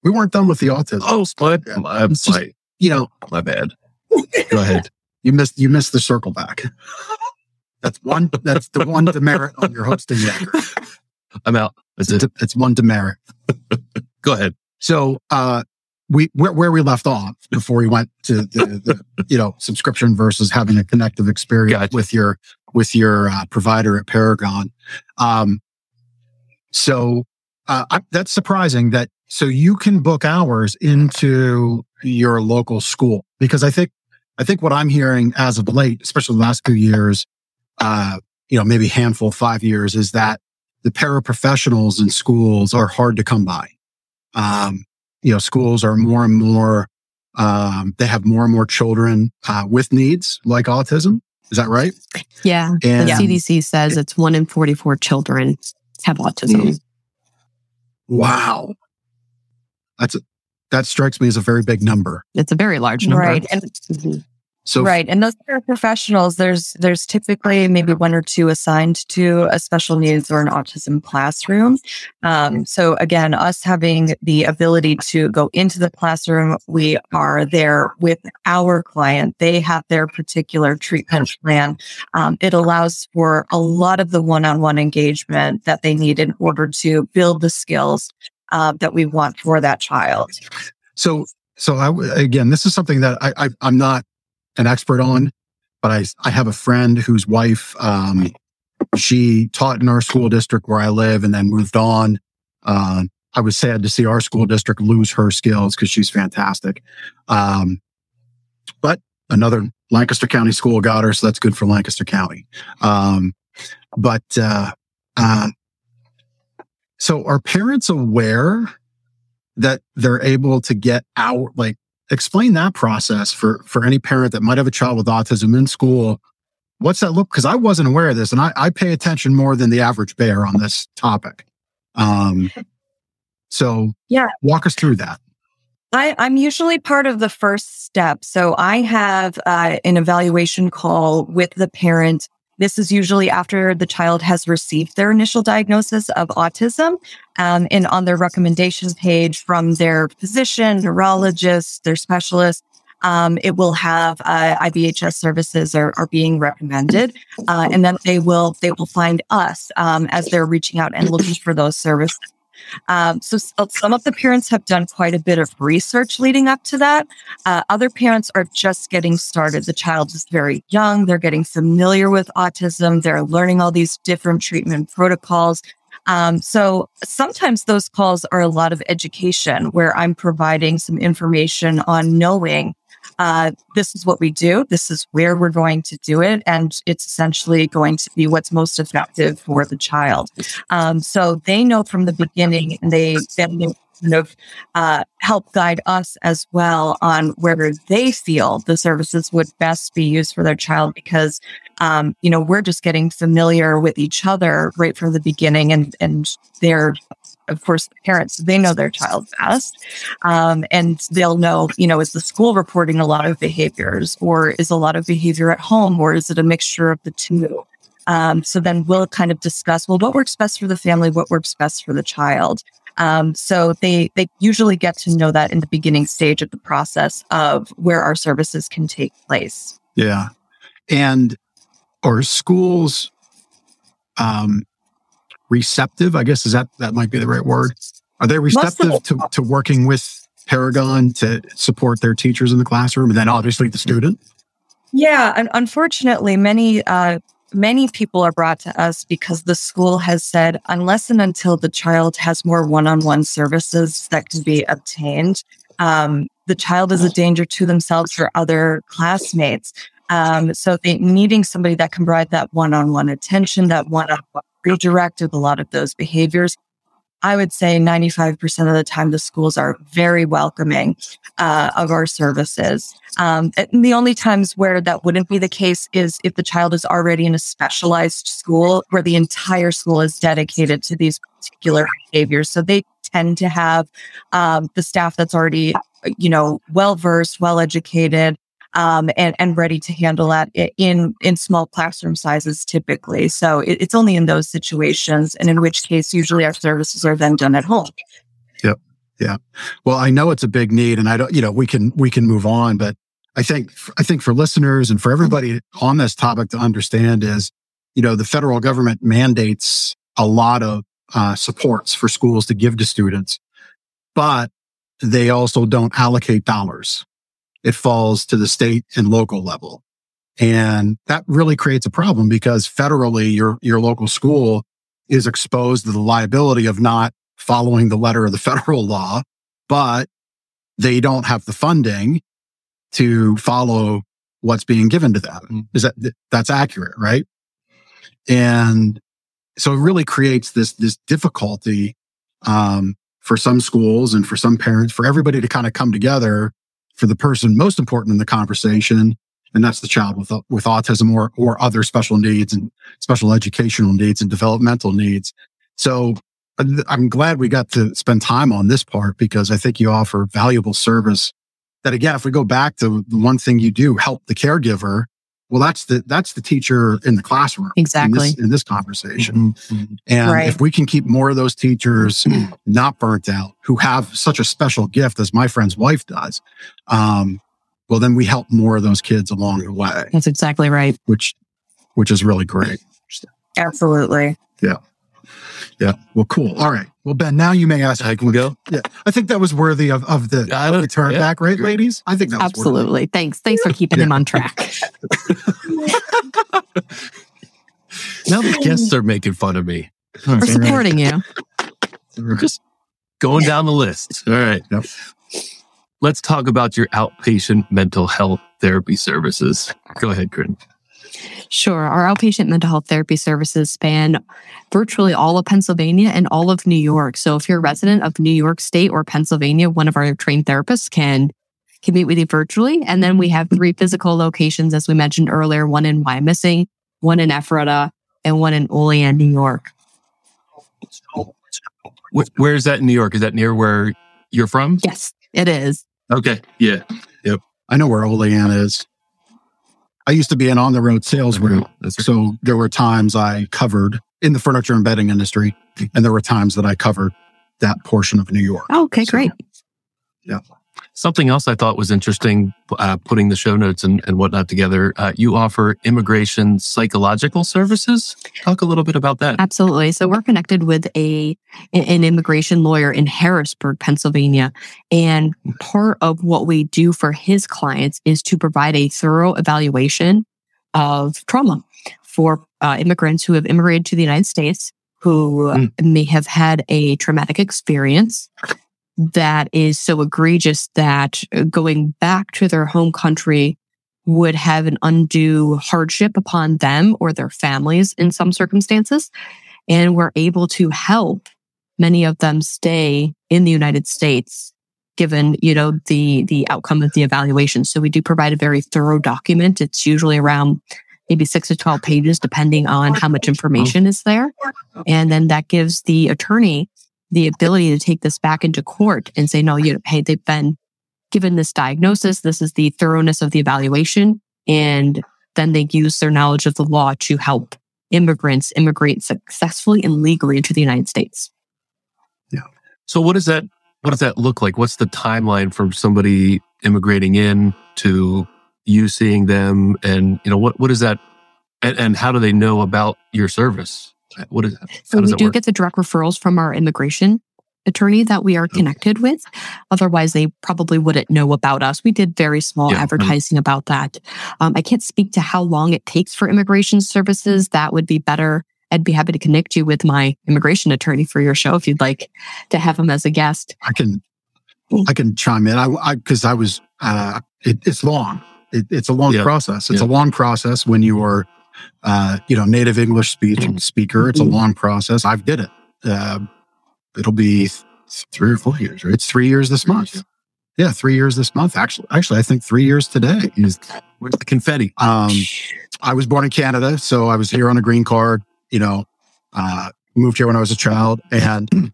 we weren't done with the autism. Oh, my, yeah. my, just, my, you know, my bad. Go ahead. You missed, you missed the circle back. That's one, that's the one demerit on your hosting record. I'm out. That's it. It's one demerit. Go ahead. So, uh, we where, where we left off before we went to the, the you know subscription versus having a connective experience gotcha. with your with your uh, provider at Paragon. Um, so uh, I, that's surprising that so you can book hours into your local school because I think I think what I'm hearing as of late, especially the last few years, uh, you know, maybe handful five years, is that the paraprofessionals in schools are hard to come by. Um, you know, schools are more and more, um, they have more and more children uh, with needs like autism. Is that right? Yeah. And the CDC says it's one in 44 children have autism. Mm. Wow. That's a, that strikes me as a very big number. It's a very large number. Right. And, mm-hmm. So right, and those paraprofessionals, there's there's typically maybe one or two assigned to a special needs or an autism classroom. Um, so again, us having the ability to go into the classroom, we are there with our client. They have their particular treatment plan. Um, it allows for a lot of the one-on-one engagement that they need in order to build the skills uh, that we want for that child. So so I, again, this is something that I, I I'm not an expert on, but I, I have a friend whose wife, um, she taught in our school district where I live and then moved on. Uh, I was sad to see our school district lose her skills because she's fantastic. Um, but another Lancaster County School got her, so that's good for Lancaster County. Um, but uh, uh, so are parents aware that they're able to get out? Like, explain that process for for any parent that might have a child with autism in school. What's that look? Because I wasn't aware of this, and I, I pay attention more than the average bear on this topic. Um, so Yeah. walk us through that. I, I'm usually part of the first step. So I have uh, an evaluation call with the parent. This is usually after the child has received their initial diagnosis of autism um, and on their recommendation page from their physician, neurologist, their specialist. Um, it will have uh, IBHS services are, are being recommended, uh, and then they will they will find us um, as they're reaching out and looking for those services. Um, so some of the parents have done quite a bit of research leading up to that. Uh, other parents are just getting started. The child is very young. They're getting familiar with autism. They're learning all these different treatment protocols. Um, so sometimes those calls are a lot of education where I'm providing some information on knowing uh, this is what we do. This is where we're going to do it. And it's essentially going to be what's most effective for the child. Um, so they know from the beginning and they kind of uh, help guide us as well on where they feel the services would best be used for their child because um, you know we're just getting familiar with each other right from the beginning and and they're of course the parents they know their child best um, and they'll know you know is the school reporting a lot of behaviors or is a lot of behavior at home or is it a mixture of the two um, so then we'll kind of discuss well what works best for the family what works best for the child um, so they they usually get to know that in the beginning stage of the process of where our services can take place. Yeah. And are schools um receptive? I guess is that that might be the right word. Are they receptive to, to working with Paragon to support their teachers in the classroom and then obviously the student? Yeah, and unfortunately, many uh, many people are brought to us because the school has said unless and until the child has more one-on-one services that can be obtained, um, the child is a danger to themselves or other classmates. Um, so they needing somebody that can provide that one-on-one attention, that one-on-one redirect of a lot of those behaviors. I would say 95% of the time, the schools are very welcoming uh, of our services. Um, and the only times where that wouldn't be the case is if the child is already in a specialized school where the entire school is dedicated to these particular behaviors. So they tend to have um, the staff that's already, you know, well versed, well educated, um, and and ready to handle that in in small classroom sizes typically. So it, it's only in those situations, and in which case usually our services are then done at home. Yep. Yeah. Well, I know it's a big need and I don't, you know, we can, we can move on, but I think, I think for listeners and for everybody on this topic to understand is, you know, the federal government mandates a lot of uh, supports for schools to give to students, but they also don't allocate dollars. It falls to the state and local level. And that really creates a problem because federally your, your local school is exposed to the liability of not following the letter of the federal law, but they don't have the funding to follow what's being given to them. Is that that's accurate, right? And so it really creates this this difficulty um, for some schools and for some parents, for everybody to kind of come together for the person most important in the conversation, and that's the child with with autism or or other special needs and special educational needs and developmental needs. So uh, I'm glad we got to spend time on this part because I think you offer valuable service. That again, if we go back to the one thing you do, help the caregiver. Well, that's the that's the teacher in the classroom in Exactly. this, in this conversation. Mhm. And Right. if we can keep more of those teachers not burnt out, who have such a special gift as my friend's wife does, um, well, then we help more of those kids along the way, That's exactly right. which which is really great. Absolutely. Yeah. Yeah. Well, cool. All right. Well, Ben, now you may ask. I can go. Yeah, I think that was worthy of of the I of the turn yeah. back, right, ladies? I think that was worthy. Absolutely. Thanks. Thanks for keeping Yeah. him on track. Now the guests are making fun of me. We're supporting you. We're just going down the list. All right. Yep. let's talk about your outpatient mental health therapy services. Go ahead, Corinne. Sure. Our outpatient mental health therapy services span virtually all of Pennsylvania and all of New York. So if you're a resident of New York State or Pennsylvania, one of our trained therapists can can meet with you virtually. And then we have three physical locations, as we mentioned earlier, one in Wyomissing, one in Ephrata, and one in Olean, New York. Where is that in New York? Is that near where you're from? Yes, it is. Okay. Yeah. Yep. I know where Olean is. I used to be an on the road sales mm-hmm. rep. So there were times I covered in the furniture and bedding industry, and there were times that I covered that portion of New York. Oh, okay, so, great. Yeah. Something else I thought was interesting, uh, putting the show notes and, and whatnot together. Uh, you offer immigration psychological services. Talk a little bit about that. Absolutely. So we're connected with a an immigration lawyer in Harrisburg, Pennsylvania, and part of what we do for his clients is to provide a thorough evaluation of trauma for uh, immigrants who have immigrated to the United States who mm. may have had a traumatic experience that is so egregious that uh, going back to their home country would have an undue hardship upon them or their families in some circumstances. And we're able to help many of them stay in the United States given you know the the outcome of the evaluation. So we do provide a very thorough document. It's usually around maybe 6 to 12 pages depending on how much information is there. And then that gives the attorney the ability to take this back into court and say, no, you know, hey, they've been given this diagnosis. This is the thoroughness of the evaluation. And then they use their knowledge of the law to help immigrants immigrate successfully and legally into the United States. Yeah. So what does that what does that look like? What's the timeline from somebody immigrating in to you seeing them and you know what what is that and, and how do they know about your service? What is that? So we do work? get the direct referrals from our immigration attorney that we are connected okay. with. Otherwise, they probably wouldn't know about us. We did very small yeah. advertising about that. Um, I can't speak to how long it takes for immigration services. That would be better. I'd be happy to connect you with my immigration attorney for your show if you'd like to have him as a guest. I can, I can chime in. I, because I, I, was, uh, it, it's long. It, it's a long yeah. process. It's yeah. a long process when you are uh, you know, native English speech mm-hmm. speaker. It's a mm-hmm. long process. I've did it. Uh, it'll be th- three or four years. Right? It's three years this month. Yeah, three years this month. Actually, actually, I think three years today. Where's the confetti? Um, I was born in Canada, so I was here on a green card. You know, uh, moved here when I was a child, and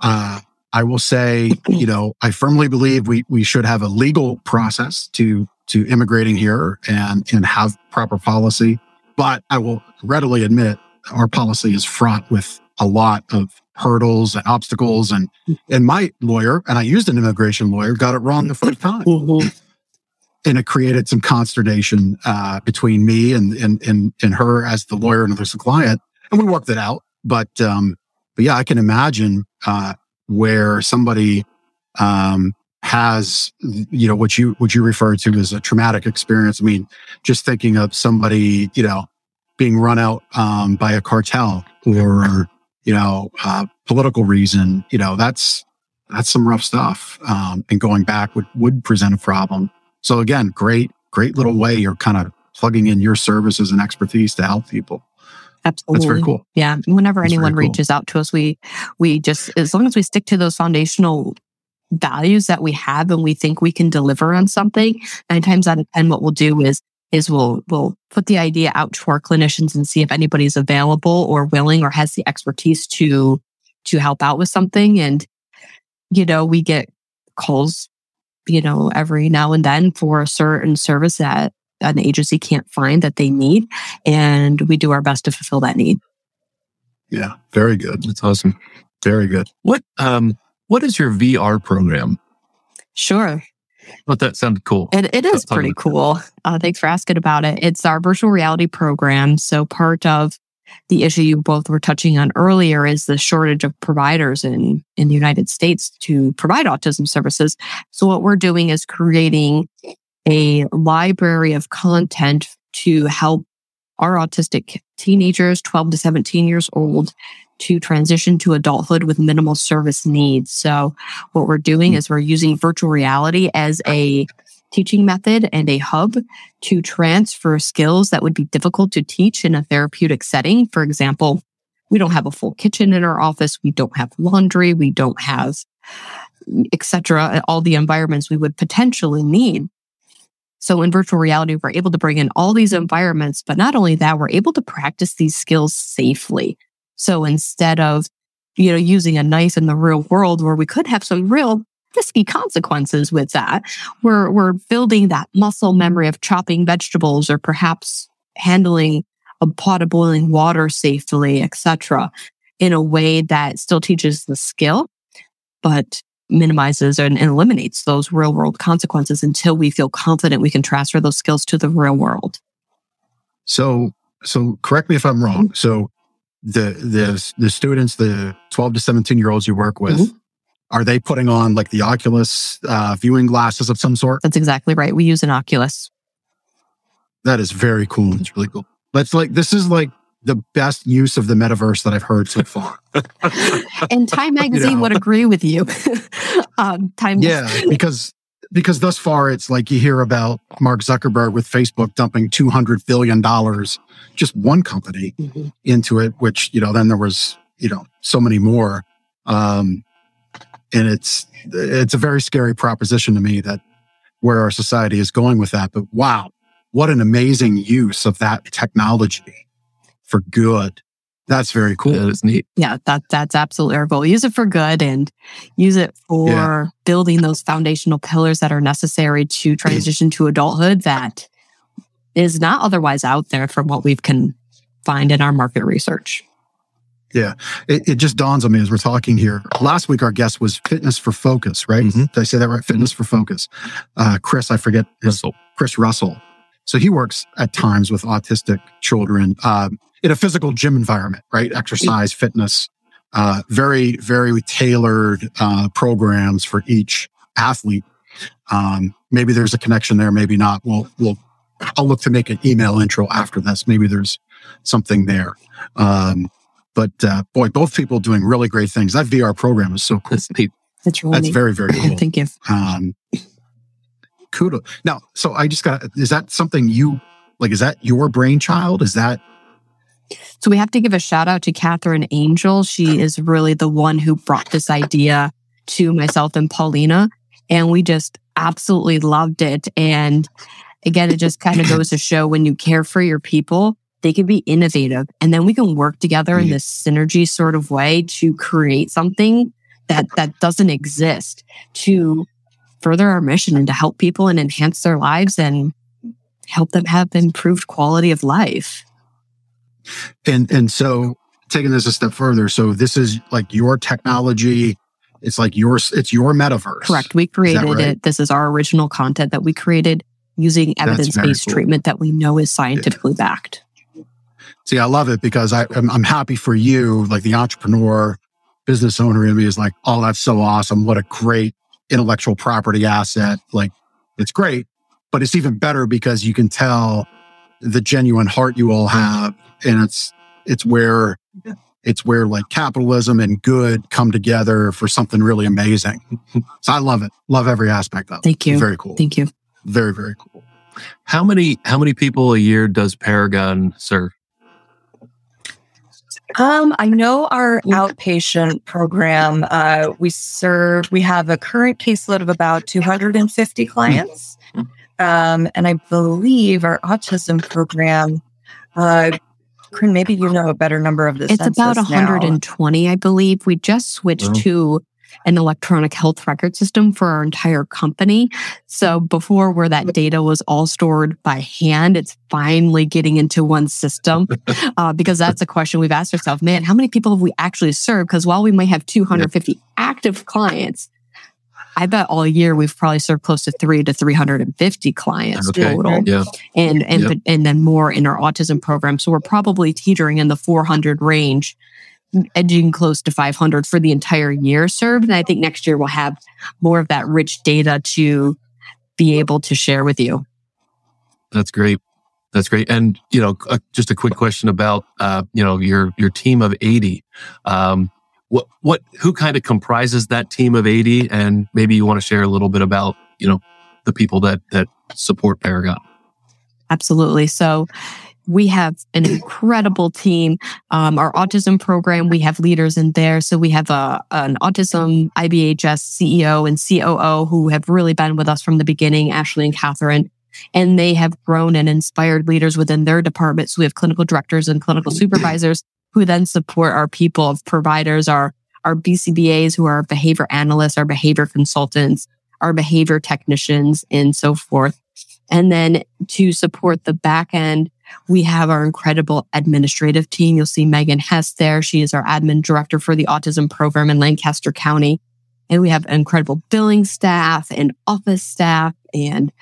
uh, I will say, you know, I firmly believe we we should have a legal process to to immigrating here and and have proper policy. But I will readily admit our policy is fraught with a lot of hurdles and obstacles. And, and my lawyer, and I used an immigration lawyer, got it wrong the first time. Mm-hmm. And it created some consternation uh, between me and, and, and, and her as the lawyer and as the client. And we worked it out. But, um, but yeah, I can imagine uh, where somebody um, has you know what you what you refer to as a traumatic experience i mean just thinking of somebody you know being run out um, by a cartel or you know uh, political reason you know that's that's some rough stuff um, and going back would would present a problem so again great great little way you're kind of plugging in your services and expertise to help people Absolutely. That's very cool. Yeah. Whenever That's anyone cool. reaches out to us, we we just as long as we stick to those foundational values that we have and we think we can deliver on something, nine times out of 10, what we'll do is, is we'll, we'll put the idea out to our clinicians and see if anybody's available or willing or has the expertise to, to help out with something. And, you know, we get calls, you know, every now and then for a certain service that an agency can't find that they need. And we do our best to fulfill that need. Yeah. Very good. That's awesome. Very good. What, um, what is your VR program? Sure. But that sounded cool. It, it is pretty cool. Uh, thanks for asking about it. It's our virtual reality program. So part of the issue you both were touching on earlier is the shortage of providers in, in the United States to provide autism services. So what we're doing is creating a library of content to help our autistic teenagers, 12 to 17 years old, to transition to adulthood with minimal service needs. So what we're doing mm. is we're using virtual reality as a teaching method and a hub to transfer skills that would be difficult to teach in a therapeutic setting. For example, we don't have a full kitchen in our office. We don't have laundry. We don't have etc. All the environments we would potentially need. So in virtual reality, we're able to bring in all these environments, but not only that, we're able to practice these skills safely. So instead of, you know, using a knife in the real world where we could have some real risky consequences with that, we're, we're building that muscle memory of chopping vegetables or perhaps handling a pot of boiling water safely, etc., in a way that still teaches the skill, but minimizes and, eliminates those real world consequences until we feel confident we can transfer those skills to the real world. So, so correct me if I'm wrong. Mm-hmm. So the, the, the students, the 12 to 17 year olds you work with, mm-hmm. are they putting on like the Oculus uh, viewing glasses of some sort? That's exactly right. We use an Oculus. That is very cool. It's really cool. That's like, this is like the best use of the metaverse that I've heard so far. and Time Magazine you know? would agree with you. um, Time, yeah, because because thus far it's like you hear about Mark Zuckerberg with Facebook dumping two hundred billion dollars, just one company mm-hmm. into it, which you know then there was you know so many more, um, and it's it's a very scary proposition to me that where our society is going with that. But wow, what an amazing use of that technology for good. That's very cool. That is neat. Yeah, that that's absolutely our goal. Use it for good and use it for yeah. building those foundational pillars that are necessary to transition to adulthood that is not otherwise out there from what we can find in our market research. Yeah, it, it, just dawns on me as we're talking here. Last week, our guest was Fitness for Focus, right? Mm-hmm. Did I say that right? Fitness for Focus. Uh, Chris, I forget his, Russell. Chris Russell. So he works at times with autistic children um, in a physical gym environment, right? Exercise, fitness, uh, very, very tailored uh, programs for each athlete. Um, maybe there's a connection there, maybe not. We'll, we'll, I'll look to make an email intro after this. Maybe there's something there. Um, but uh, boy, both people doing really great things. That VR program is so cool. That's, really That's very, very cool. Thank you. Um, kudos. Now, so I just got, is that something you, like, is that your brainchild? Is that? So we have to give a shout out to Catherine Angel. She is really the one who brought this idea to myself and Paulina. And we just absolutely loved it. And again, it just kind of goes to show when you care for your people, they can be innovative. And then we can work together in this synergy sort of way to create something that that doesn't exist to further our mission and to help people and enhance their lives and help them have improved quality of life. And and so taking this a step further, so this is like your technology. It's like your it's your metaverse. Correct. We created right? it. This is our original content that we created using evidence-based cool. treatment that we know is scientifically yeah. backed. See, I love it because I, I'm, I'm happy for you, like the entrepreneur, business owner in me is like, oh, that's so awesome. What a great intellectual property asset. Like it's great, but it's even better because you can tell the genuine heart you all have. And it's, it's where, it's where like capitalism and good come together for something really amazing. so I love it. Love every aspect of it. Thank you. Very cool. Thank you. Very, very cool. How many, how many people a year does Paragon serve? Um, I know our outpatient program, uh, we serve, we have a current caseload of about 250 clients. Um, and I believe our autism program, uh, maybe you know a better number of this. It's about 120, now. I believe. We just switched oh. to an electronic health record system for our entire company. So before where that data was all stored by hand, it's finally getting into one system uh, because that's a question we've asked ourselves, man, how many people have we actually served? Because while we might have 250 active clients, I bet all year we've probably served close to three to 350 clients okay. total. Yeah. And, and, yep. and then more in our autism program. So we're probably teetering in the 400 range edging close to 500 for the entire year served. And I think next year we'll have more of that rich data to be able to share with you. That's great. That's great. And, you know, uh, just a quick question about, uh, you know, your, your team of 80. Um, what, what, who kind of comprises that team of 80? And maybe you want to share a little bit about, you know, the people that, that support Paragon. Absolutely. So we have an incredible team. Um, our autism program, we have leaders in there. So we have a, an autism IBHS CEO and COO who have really been with us from the beginning, Ashley and Catherine. And they have grown and inspired leaders within their departments. So we have clinical directors and clinical supervisors who then support our people of providers, our, our BCBAs who are behavior analysts, our behavior consultants, our behavior technicians, and so forth. And then to support the back end, we have our incredible administrative team. You'll see Megan Hess there. She is our admin director for the autism program in Lancaster County. And we have incredible billing staff and office staff and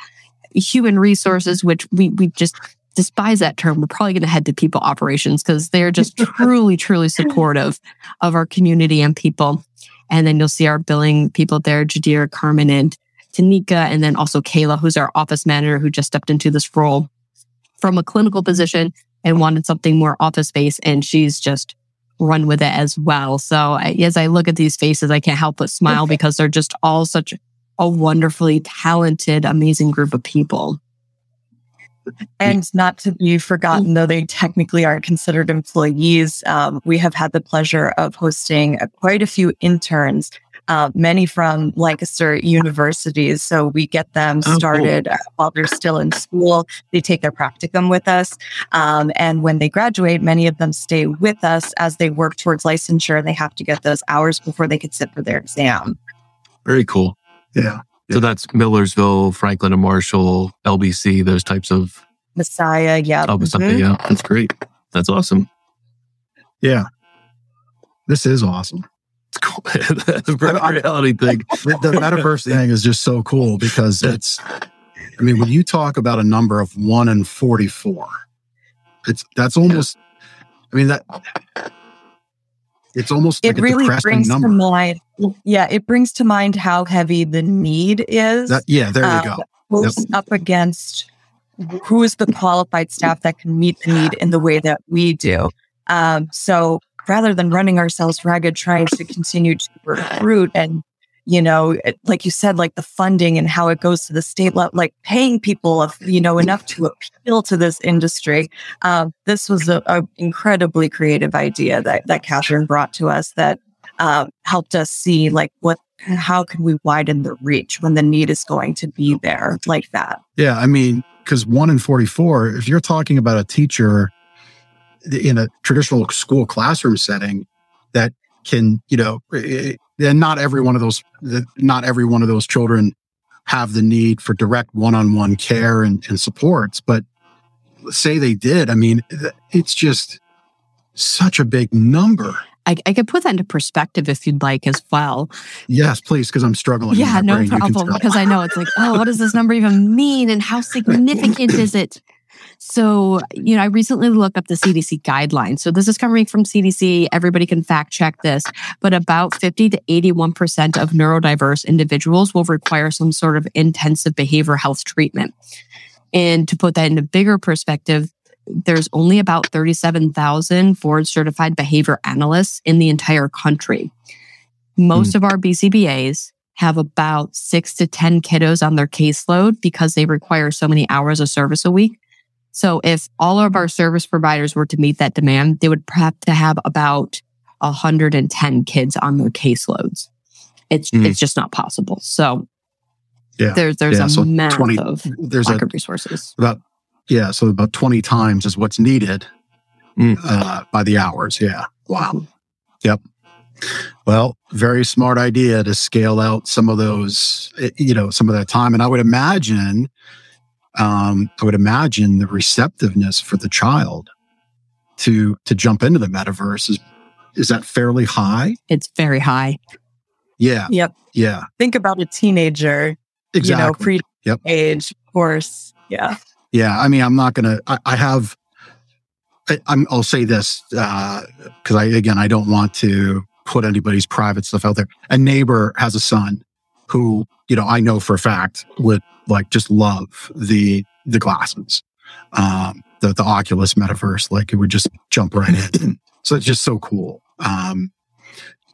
human resources, which we, we just despise that term. We're probably going to head to people operations because they're just truly, truly supportive of our community and people. And then you'll see our billing people there, Jadira, Carmen, and Tanika, and then also Kayla, who's our office manager who just stepped into this role from a clinical position and wanted something more office space. And she's just run with it as well. So as I look at these faces, I can't help but smile because they're just all such a wonderfully talented, amazing group of people. And not to be forgotten, though they technically aren't considered employees, um, we have had the pleasure of hosting uh, quite a few interns uh, many from Lancaster universities. So we get them started oh, cool. while they're still in school. They take their practicum with us. Um, and when they graduate, many of them stay with us as they work towards licensure. and They have to get those hours before they could sit for their exam. Very cool. Yeah. So that's Millersville, Franklin and Marshall, LBC, those types of Messiah. Yeah. Oh, mm-hmm. yeah. That's great. That's awesome. Yeah. This is awesome. It's cool. the reality thing. The, the metaverse thing is just so cool because it's, I mean, when you talk about a number of one and 44, it's, that's almost, I mean, that, it's almost it like really brings number. to mind yeah it brings to mind how heavy the need is that, yeah there you uh, go yep. up against who is the qualified staff that can meet the need in the way that we do um, so rather than running ourselves ragged trying to continue to recruit and you know like you said like the funding and how it goes to the state level like paying people of you know enough to appeal to this industry. Um, this was a, a, incredibly creative idea that that catherine brought to us that um, helped us see like what how can we widen the reach when the need is going to be there like that? Yeah i mean because one in 44 if you're talking about a teacher in a traditional school classroom setting that can, you know, and not every one of those, not every one of those children have the need for direct one-on-one care and, and supports, but say they did. I mean, it's just such a big number. I, I could put that into perspective if you'd like as well. Yes, please, because I'm struggling. Yeah, no brain, problem. Because I know it's like, oh, what does this number even mean, and how significant is it? So, you know, I recently looked up the CDC guidelines. So this is coming from CDC. Everybody can fact check this, but about 50 to 81% of neurodiverse individuals will require some sort of intensive behavioral health treatment. And to put that into bigger perspective, there's only about 37,000 board certified behavior analysts in the entire country. Most mm. of our BCBAs have about six to 10 kiddos on their caseload because they require so many hours of service a week. So if all of our service providers were to meet that demand, they would have to have about 110 kids on their caseloads. It's mm. it's just not possible. So yeah, there's there's yeah, a so massive 20, there's lack a, of resources. About yeah, so about 20 times is what's needed mm. uh, by the hours. Yeah. Wow. Mm-hmm. Yep. Well, very smart idea to scale out some of those, eh, you know, some of that time. And I would imagine um, I would imagine the receptiveness for the child to to jump into the metaverse is is that fairly high? It's very high. Yeah. Yep. Yeah. Think about a teenager. Exactly. You know, pre yep. age, of course. Yeah. Yeah. I mean, I'm not gonna. I, I have. I, am I'll say this because uh, I again I don't want to put anybody's private stuff out there. A neighbor has a son who you know I know for a fact would like just love the the glasses. um, the the Oculus metaverse. Like it would just jump right in. so it's just so cool. Um,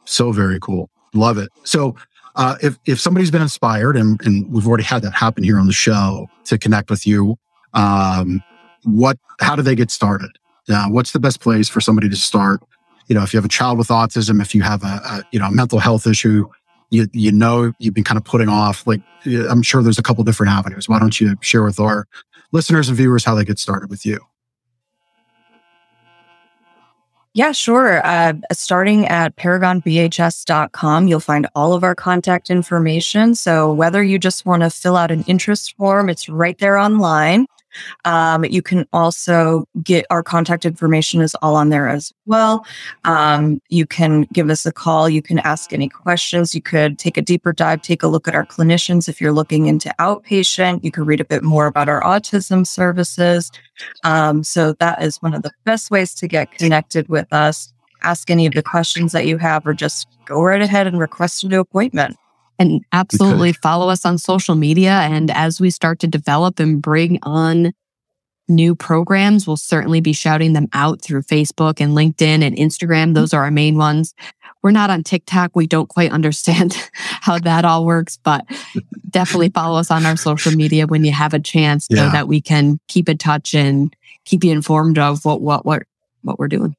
so very cool. Love it. So uh, if if somebody's been inspired, and, and we've already had that happen here on the show to connect with you, um, what how do they get started? Uh, what's the best place for somebody to start? You know, if you have a child with autism, if you have a, a you know a mental health issue, you you know you've been kind of putting off. Like I'm sure there's a couple different avenues. Why don't you share with our listeners and viewers how they get started with you? Yeah, sure. Uh, starting at paragonbhs.com, you'll find all of our contact information. So whether you just want to fill out an interest form, it's right there online. Um, you can also get our contact information is all on there as well. Um, you can give us a call. You can ask any questions. You could take a deeper dive, take a look at our clinicians. If you're looking into outpatient, you can read a bit more about our autism services. Um, so that is one of the best ways to get connected with us. Ask any of the questions that you have, or just go right ahead and request a new appointment. And absolutely follow us on social media. And as we start to develop and bring on new programs, we'll certainly be shouting them out through Facebook and LinkedIn and Instagram. Mm-hmm. Those are our main ones. We're not on TikTok. We don't quite understand how that all works, but definitely follow us on our social media when you have a chance so that we can keep in touch and keep you informed of what, what, what, what we're doing.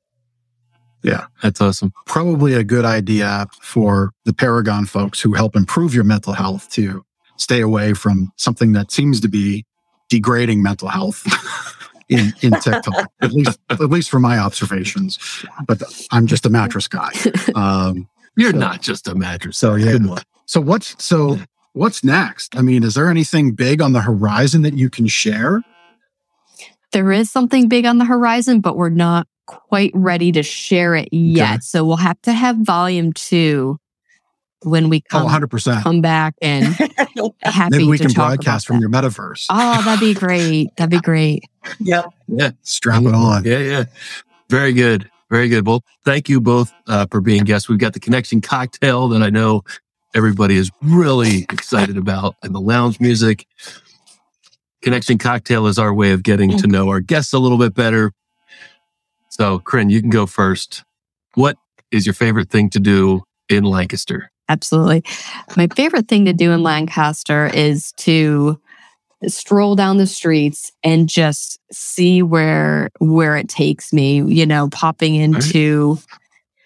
Yeah. That's awesome. probably a good idea for the Paragon folks who help improve your mental health to stay away from something that seems to be degrading mental health in, in TikTok, at least, at least from my observations. But I'm just a mattress guy. Um, You're So- not just a mattress. so yeah. So what's, so what's next? I mean, is there anything big on the horizon that you can share? there is something big on the horizon, but we're not quite ready to share it yet. So we'll have to have volume two when we Oh, come, 100%. come back and happy Maybe we to can talk broadcast about from that. your metaverse. Oh, that'd be great. That'd be great. yep. Strap it on. Yeah, yeah. Very good. Very good. Well, thank you both uh, for being guests. We've got the connection cocktail that I know everybody is really excited about and the lounge music. Connection cocktail is our way of getting to know our guests a little bit better. So, Corinne, you can go first. What is your favorite thing to do in Lancaster? Absolutely. My favorite thing to do in Lancaster is to stroll down the streets and just see where where it takes me, you know, popping into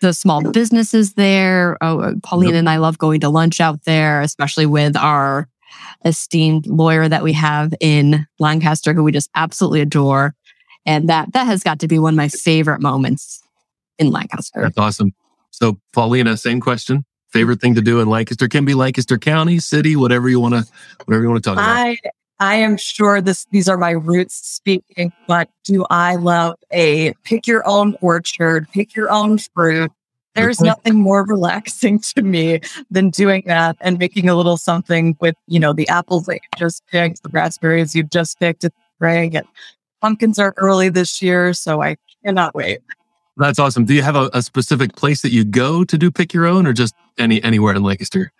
the small businesses there. Oh, uh, Pauline Yep. and I love going to lunch out there, especially with our esteemed lawyer that we have in Lancaster who we just absolutely adore. And that that has got to be one of my favorite moments in Lancaster. That's awesome. So, Paulina, same question. Favorite thing to do in Lancaster can be Lancaster County, city, whatever you want to, whatever you want to talk about. I I am sure this these are my roots speaking, but do I love a pick your own orchard, pick your own fruit? There's nothing more relaxing to me than doing that and making a little something with, you know, the apples that you just picked, the raspberries you've just picked in the spring, and pumpkins are early this year, so I cannot wait. That's awesome. Do you have a, a specific place that you go to do pick your own, or just any anywhere in Lancaster?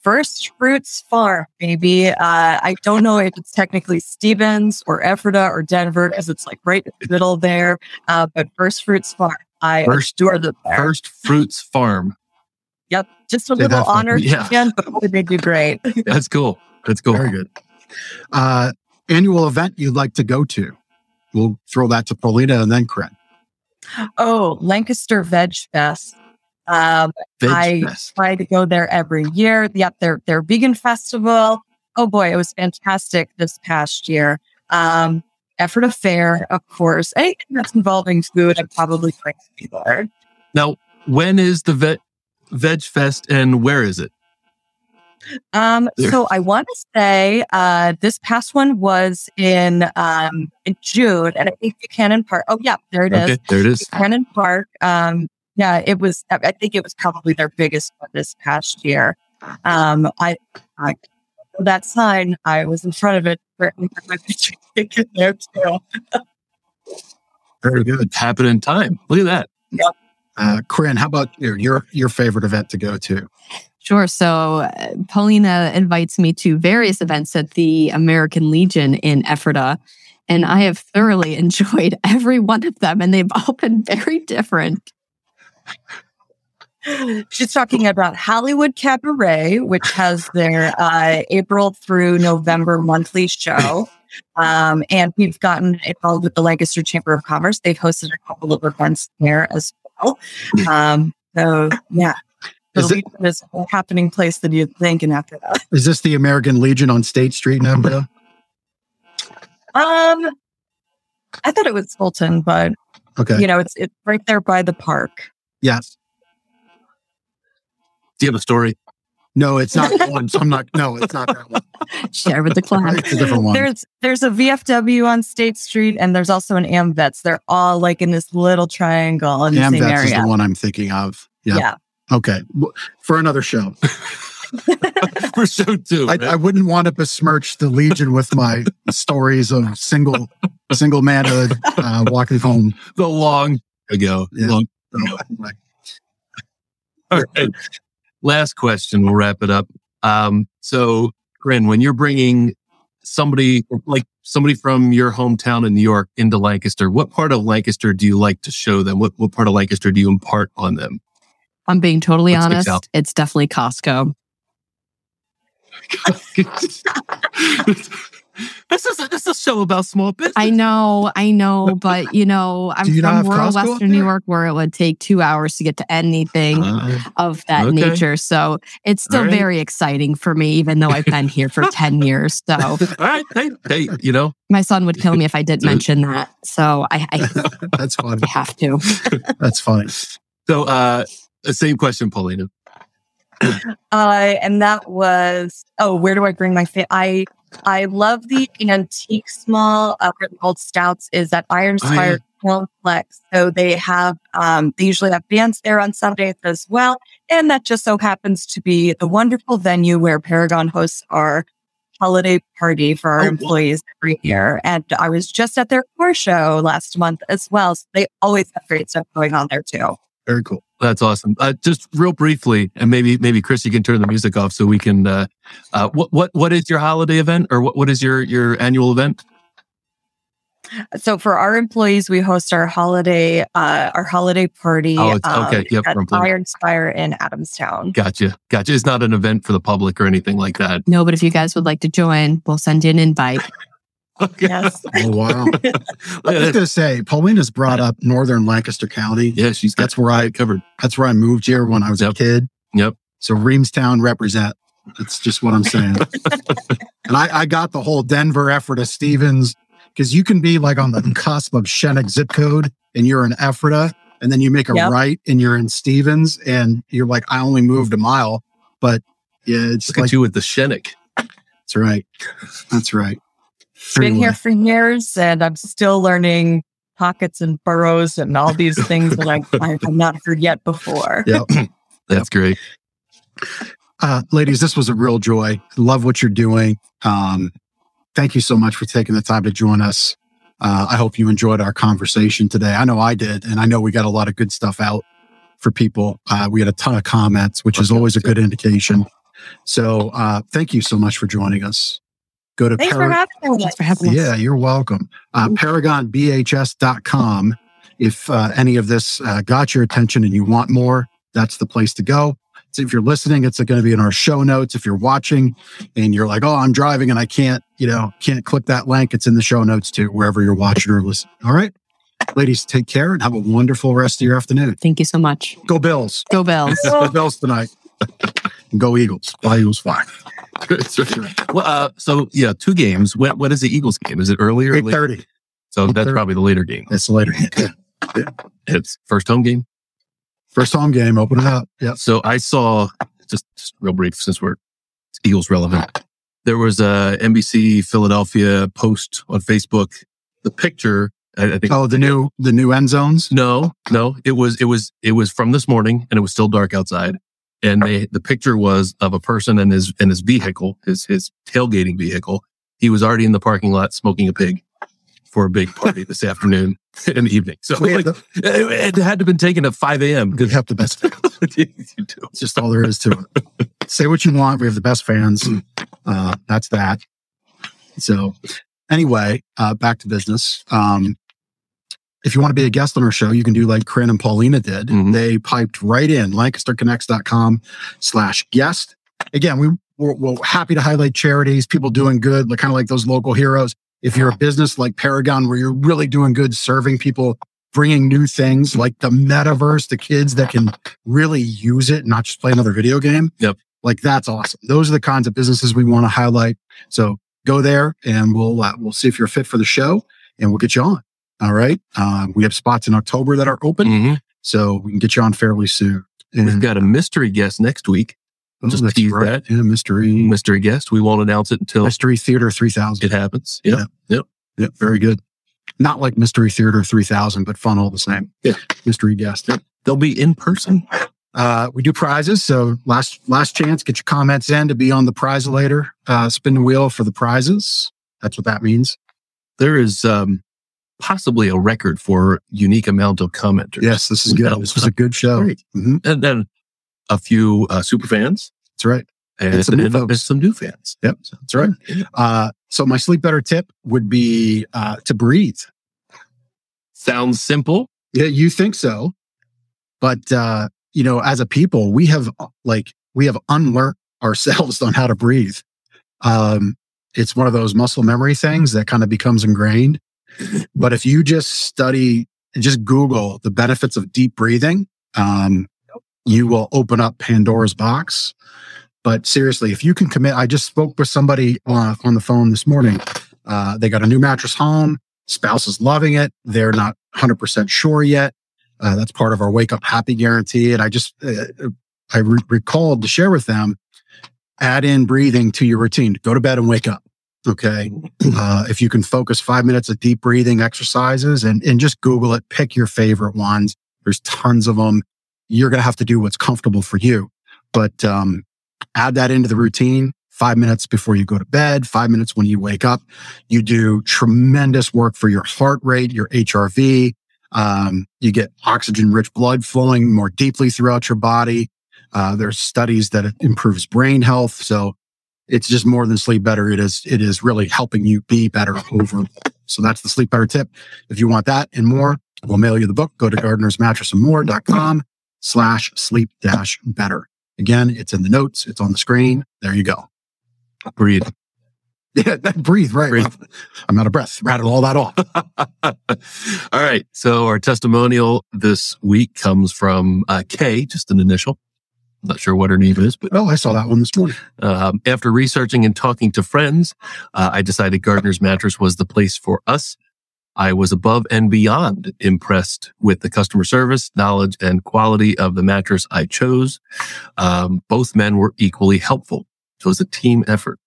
First Fruits Farm, maybe. Uh, I don't know if it's technically Stevens or Ephrata or Denver because it's like right in the middle there. Uh, but First Fruits Farm, I First- adore them there. First Fruits Farm. Yep, just a Say little honor yeah. again, but they do great. That's cool. That's cool. Very good. Uh, annual event you'd like to go to? We'll throw that to Paulina and then Corinne. Oh, Lancaster Veg Fest. Um, Veg I Fest. try to go there every year. Yep, their their vegan festival. Oh boy, it was fantastic this past year. Um, Ephrata fair, of course. Anything that's involving food, I'm probably going to be there. Now, when is the Veg Veg Fest, and where is it? Um, so I want to say uh, this past one was in um, in June, and I think Buchanan Park. Oh yeah, there it is. Okay, there it is. Buchanan Park. Um, yeah, it was. I think it was probably their biggest one this past year. Um, I, I that sign. I was in front of it. My picture taken there too. Very good. Happen in time. Look at that. Uh, Corinne, how about your, your your favorite event to go to? Sure. So uh, Paulina invites me to various events at the American Legion in Ephrata. and I have thoroughly enjoyed every one of them, and they've all been very different. She's talking about Hollywood Cabaret, which has their uh, April through November monthly show. Um, and we've gotten involved with the Lancaster Chamber of Commerce. They've hosted a couple of events there as well. Um, so, yeah. Is The it- Legion is a happening place than you'd think. And after that, Is this the American Legion on State Street in Edinburgh? um, I thought it was Fulton, but Okay. you know, it's it's right there by the park. Yes. Do you have a story? No, it's not that one. So I'm not. No, it's not that one. Share with the class. It's a different one. There's there's a VFW on State Street, and there's also an AmVets. They're all like in this little triangle in the same AmVets is the one I'm thinking of. Yeah. yeah. Okay. For another show, For show two. I. I wouldn't want to besmirch the Legion with my stories of single single manhood uh, walking home. the long ago. Yeah. Long, like, all right. Last question. We'll wrap it up. Um, so, Corinne, when you're bringing somebody like somebody from your hometown in New York into Lancaster, what part of Lancaster do you like to show them? What what part of Lancaster do you impart on them? I'm being totally sticks honest. It's definitely Costco. this is a, this is a show about small business. I know, I know, but you know, I'm you from rural Costco Western New? York where it would take two hours to get to anything Uh, of that okay. nature. So it's still right. very exciting for me, even though I've been here for 10 years. So all right, hey, hey, you know, my son would kill me if I didn't mention that. So I, I that's funny. I have to. That's funny. so uh, same question, Paulina. Uh, and that was oh, where do I bring my fit? I I love the antique small uh, Gold Stouts is at Iron Oh, yeah. Complex. So they have um they usually have bands there on Sundays as well. And that just so happens to be the wonderful venue where Paragon hosts our holiday party for our Oh, employees every year. And I was just at their core show last month as well. So they always have great stuff going on there too. Very cool. That's awesome. Uh, just real briefly, and maybe maybe Chris, you can turn the music off so we can. Uh, uh, what what what is your holiday event, or what what is your your annual event? So for our employees, we host our holiday uh, our holiday party. Oh, it's- okay. Yep, at for employees. Iron Spire in Adamstown. Gotcha, gotcha. It's not an event for the public or anything like that. No, but if you guys would like to join, we'll send you an invite. Yes. Oh wow. I was gonna say, Paulina's brought up Northern Lancaster County. yeah, she's That's where I covered. that's where I moved here when I was Yep. a kid. Yep. So Reamstown represent. That's just what I'm saying. and I, I got the whole Denver Ephrata Stevens because you can be like on the cusp of Schoeneck zip code and you're in Ephrata, and then you make a Yep. right and you're in Stevens, and you're like, I only moved a mile, but yeah, it's Look like you with the Schoeneck. that's right. That's right. Been here for years, and I'm still learning pockets and boroughs and all these things that I, I've not heard yet before. Yeah. That's great. Uh, ladies, this was a real joy. Love what you're doing. Um, thank you so much for taking the time to join us. Uh, I hope you enjoyed our conversation today. I know I did, and I know we got a lot of good stuff out for people. Uh, we had a ton of comments, which is always a good indication. So, uh, thank you so much for joining us. Go to Thanks Para- for having me. Thanks for having us. yeah, you're welcome. Uh, ParagonBHS.com. If uh, any of this uh, got your attention and you want more, that's the place to go. So if you're listening, it's going to be in our show notes. If you're watching and you're like, oh, I'm driving and I can't, you know, can't click that link, it's in the show notes too, wherever you're watching or listening. All right. Ladies, take care and have a wonderful rest of your afternoon. Thank you so much. Go Bills. Go Bills. Go Bills tonight. go Eagles. Fly Eagles fly. Well, uh, so yeah, two games. When, when is the Eagles game? Is it earlier? or Eight thirty. So that's probably the later game. It's the later. Game. It's first home game. First home game. Open it up. Yeah. So I saw just, just real brief since we're Eagles relevant. There was a NBC Philadelphia post on Facebook. The picture, I, I think. Oh, the new the new end zones. No, no, it was it was it was from this morning, and it was still dark outside. And they the picture was of a person in his in his vehicle, his his tailgating vehicle. He was already in the parking lot smoking a pig for a big party this afternoon and evening. So like, the- it, had to have been taken at five a.m. we have the best. you do. It's just all there is to it. Say what you want. We have the best fans. Uh, that's that. So anyway, uh, back to business. Um, if you want to be a guest on our show, you can do like Corinne and Paulina did. Mhm. They piped right in lancasterconnects.com slash guest. Again, we, we're, we're happy to highlight charities, people doing good, like kind of like those local heroes. If you're a business like Paragon, where you're really doing good, serving people, bringing new things like the metaverse to kids that can really use it, not just play another video game. Yep. Like that's awesome. Those are the kinds of businesses we want to highlight. So go there and we'll, uh, we'll see if you're fit for the show and we'll get you on. All right. Um, we have spots in October that are open, Mhm. so we can get you on fairly soon. We've got a mystery guest next week. oh, just tease right. that. Yeah, mystery, Mystery guest. We won't announce it until mystery theater 3000. it happens. Yeah. Yep. Yeah, very good. Not like mystery theater 3000, but fun all the same. Yeah. Mystery guest. They'll be in person. Uh, we do prizes. So last, last chance, get your comments in to be on the prize later. Uh, spin the wheel for the prizes. That's what that means. There is um, possibly a record for unique amount of commenters. Yes, this is good. This was a good show. Mhm, And then a few uh, super fans That's right. and, And some new and folks. some new fans. Yep, that's right. Uh, so my sleep better tip would be uh, to breathe. Sounds simple. Yeah, you think so, but uh, you know, as a people, we have uh, like we have unlearned ourselves on how to breathe. Um, it's one of those muscle memory things that kind of becomes ingrained. But if you just study and just Google the benefits of deep breathing, um, you will open up Pandora's box. But seriously, if you can commit, I just spoke with somebody uh, on the phone this morning. Uh, they got a new mattress home. Spouse is loving it. They're not 100% sure yet. Uh, that's part of our wake up happy guarantee. And I just, uh, I re- recalled to share with them, add in breathing to your routine. Go to bed and wake up. Okay. Uh, if you can focus five minutes of deep breathing exercises and, and just Google it, pick your favorite ones. There's tons of them. You're going to have to do what's comfortable for you, but, um, add that into the routine. Five minutes before you go to bed, five minutes when you wake up. You do tremendous work for your heart rate, your HRV. Um, you get oxygen rich blood flowing more deeply throughout your body. Uh, there's studies that it improves brain health. So it's just more than sleep better. It is, it is really helping you be better over. So that's the sleep better tip. If you want that and more, we'll mail you the book. Go to gardenersmattressandmore.com slash sleep dash better. Again, it's in the notes. It's on the screen. There you go. Breathe. Yeah, that breathe, right. Breathe. I'm out of breath. Rattle all that off. All right. So our testimonial this week comes from uh, Kay, just an initial. Not sure what her name is, but Oh, I saw that one this morning. um, after researching and talking to friends, uh, I decided Gardner's Mattress was the place for us. I was above and beyond impressed with the customer service, knowledge, and quality of the mattress I chose. Um, both men were equally helpful. So it was a team effort.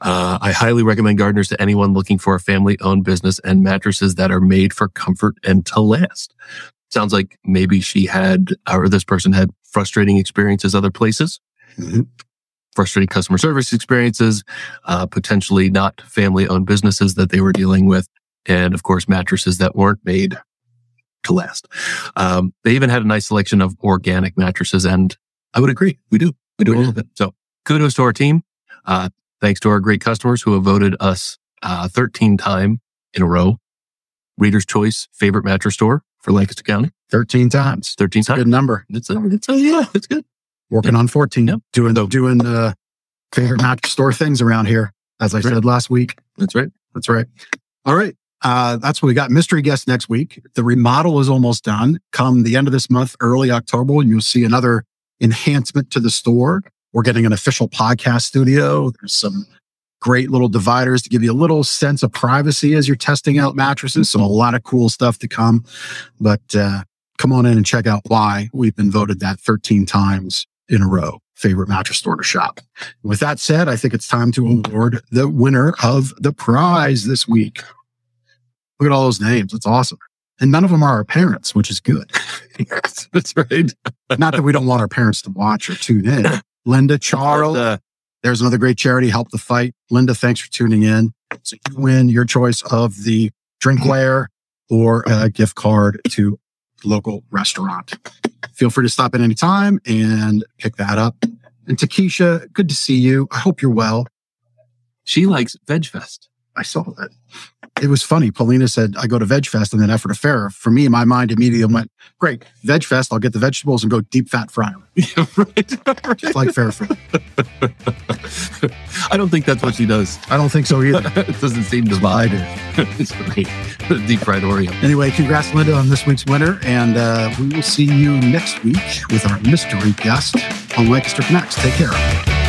Uh, I highly recommend Gardner's to anyone looking for a family owned business and mattresses that are made for comfort and to last. Sounds like maybe she had, or this person had frustrating experiences other places, Mhm. frustrating customer service experiences, uh, potentially not family owned businesses that they were dealing with. And of course, mattresses that weren't made to last. Um, they even had a nice selection of organic mattresses. And I would agree. We do. We do a little bit. So kudos to our team. Uh, thanks to our great customers who have voted us uh, 13 time in a row. Reader's Choice favorite mattress store for Lancaster County. 13 times. 13 times. Good number. It's a, it's a, yeah, it's good. Working on 14. Yep. Doing, the, doing, the favorite mattress store things around here. As I Right. said last week. That's right. That's right. All right. Uh, that's what we got. Mystery guest next week. The remodel is almost done. Come the end of this month, early October, you'll see another enhancement to the store. We're getting an official podcast studio. There's some great little dividers to give you a little sense of privacy as you're testing out mattresses. So a lot of cool stuff to come. But uh, come on in and check out why we've been voted that 13 times in a row. Favorite mattress store to shop. With that said, I think it's time to award the winner of the prize this week. Look at all those names. It's awesome. And none of them are our parents, which is good. That's right. Not that we don't want our parents to watch or tune in. Linda, Charles, Uh, there's another great charity, Help the Fight. Linda, thanks for tuning in. So you win your choice of the drinkware or a gift card to local restaurant. Feel free to stop at any time and pick that up. And Takesha, good to see you. I hope you're well. she likes VegFest. I saw that. It was funny. Paulina said, I go to Veg Fest and then Ephrata Fair. For me, my mind immediately went, great, Veg Fest, I'll get the vegetables and go deep fat fry them. Yeah, right. Just like fair food. I don't think that's what she does. I don't think so either. it doesn't seem to I vibe. do. it's great. Deep fried Oreo. Anyway, congrats, Linda, on this week's winner. And uh, we will see you next week with our mystery guest on Lancaster Connects. Take care.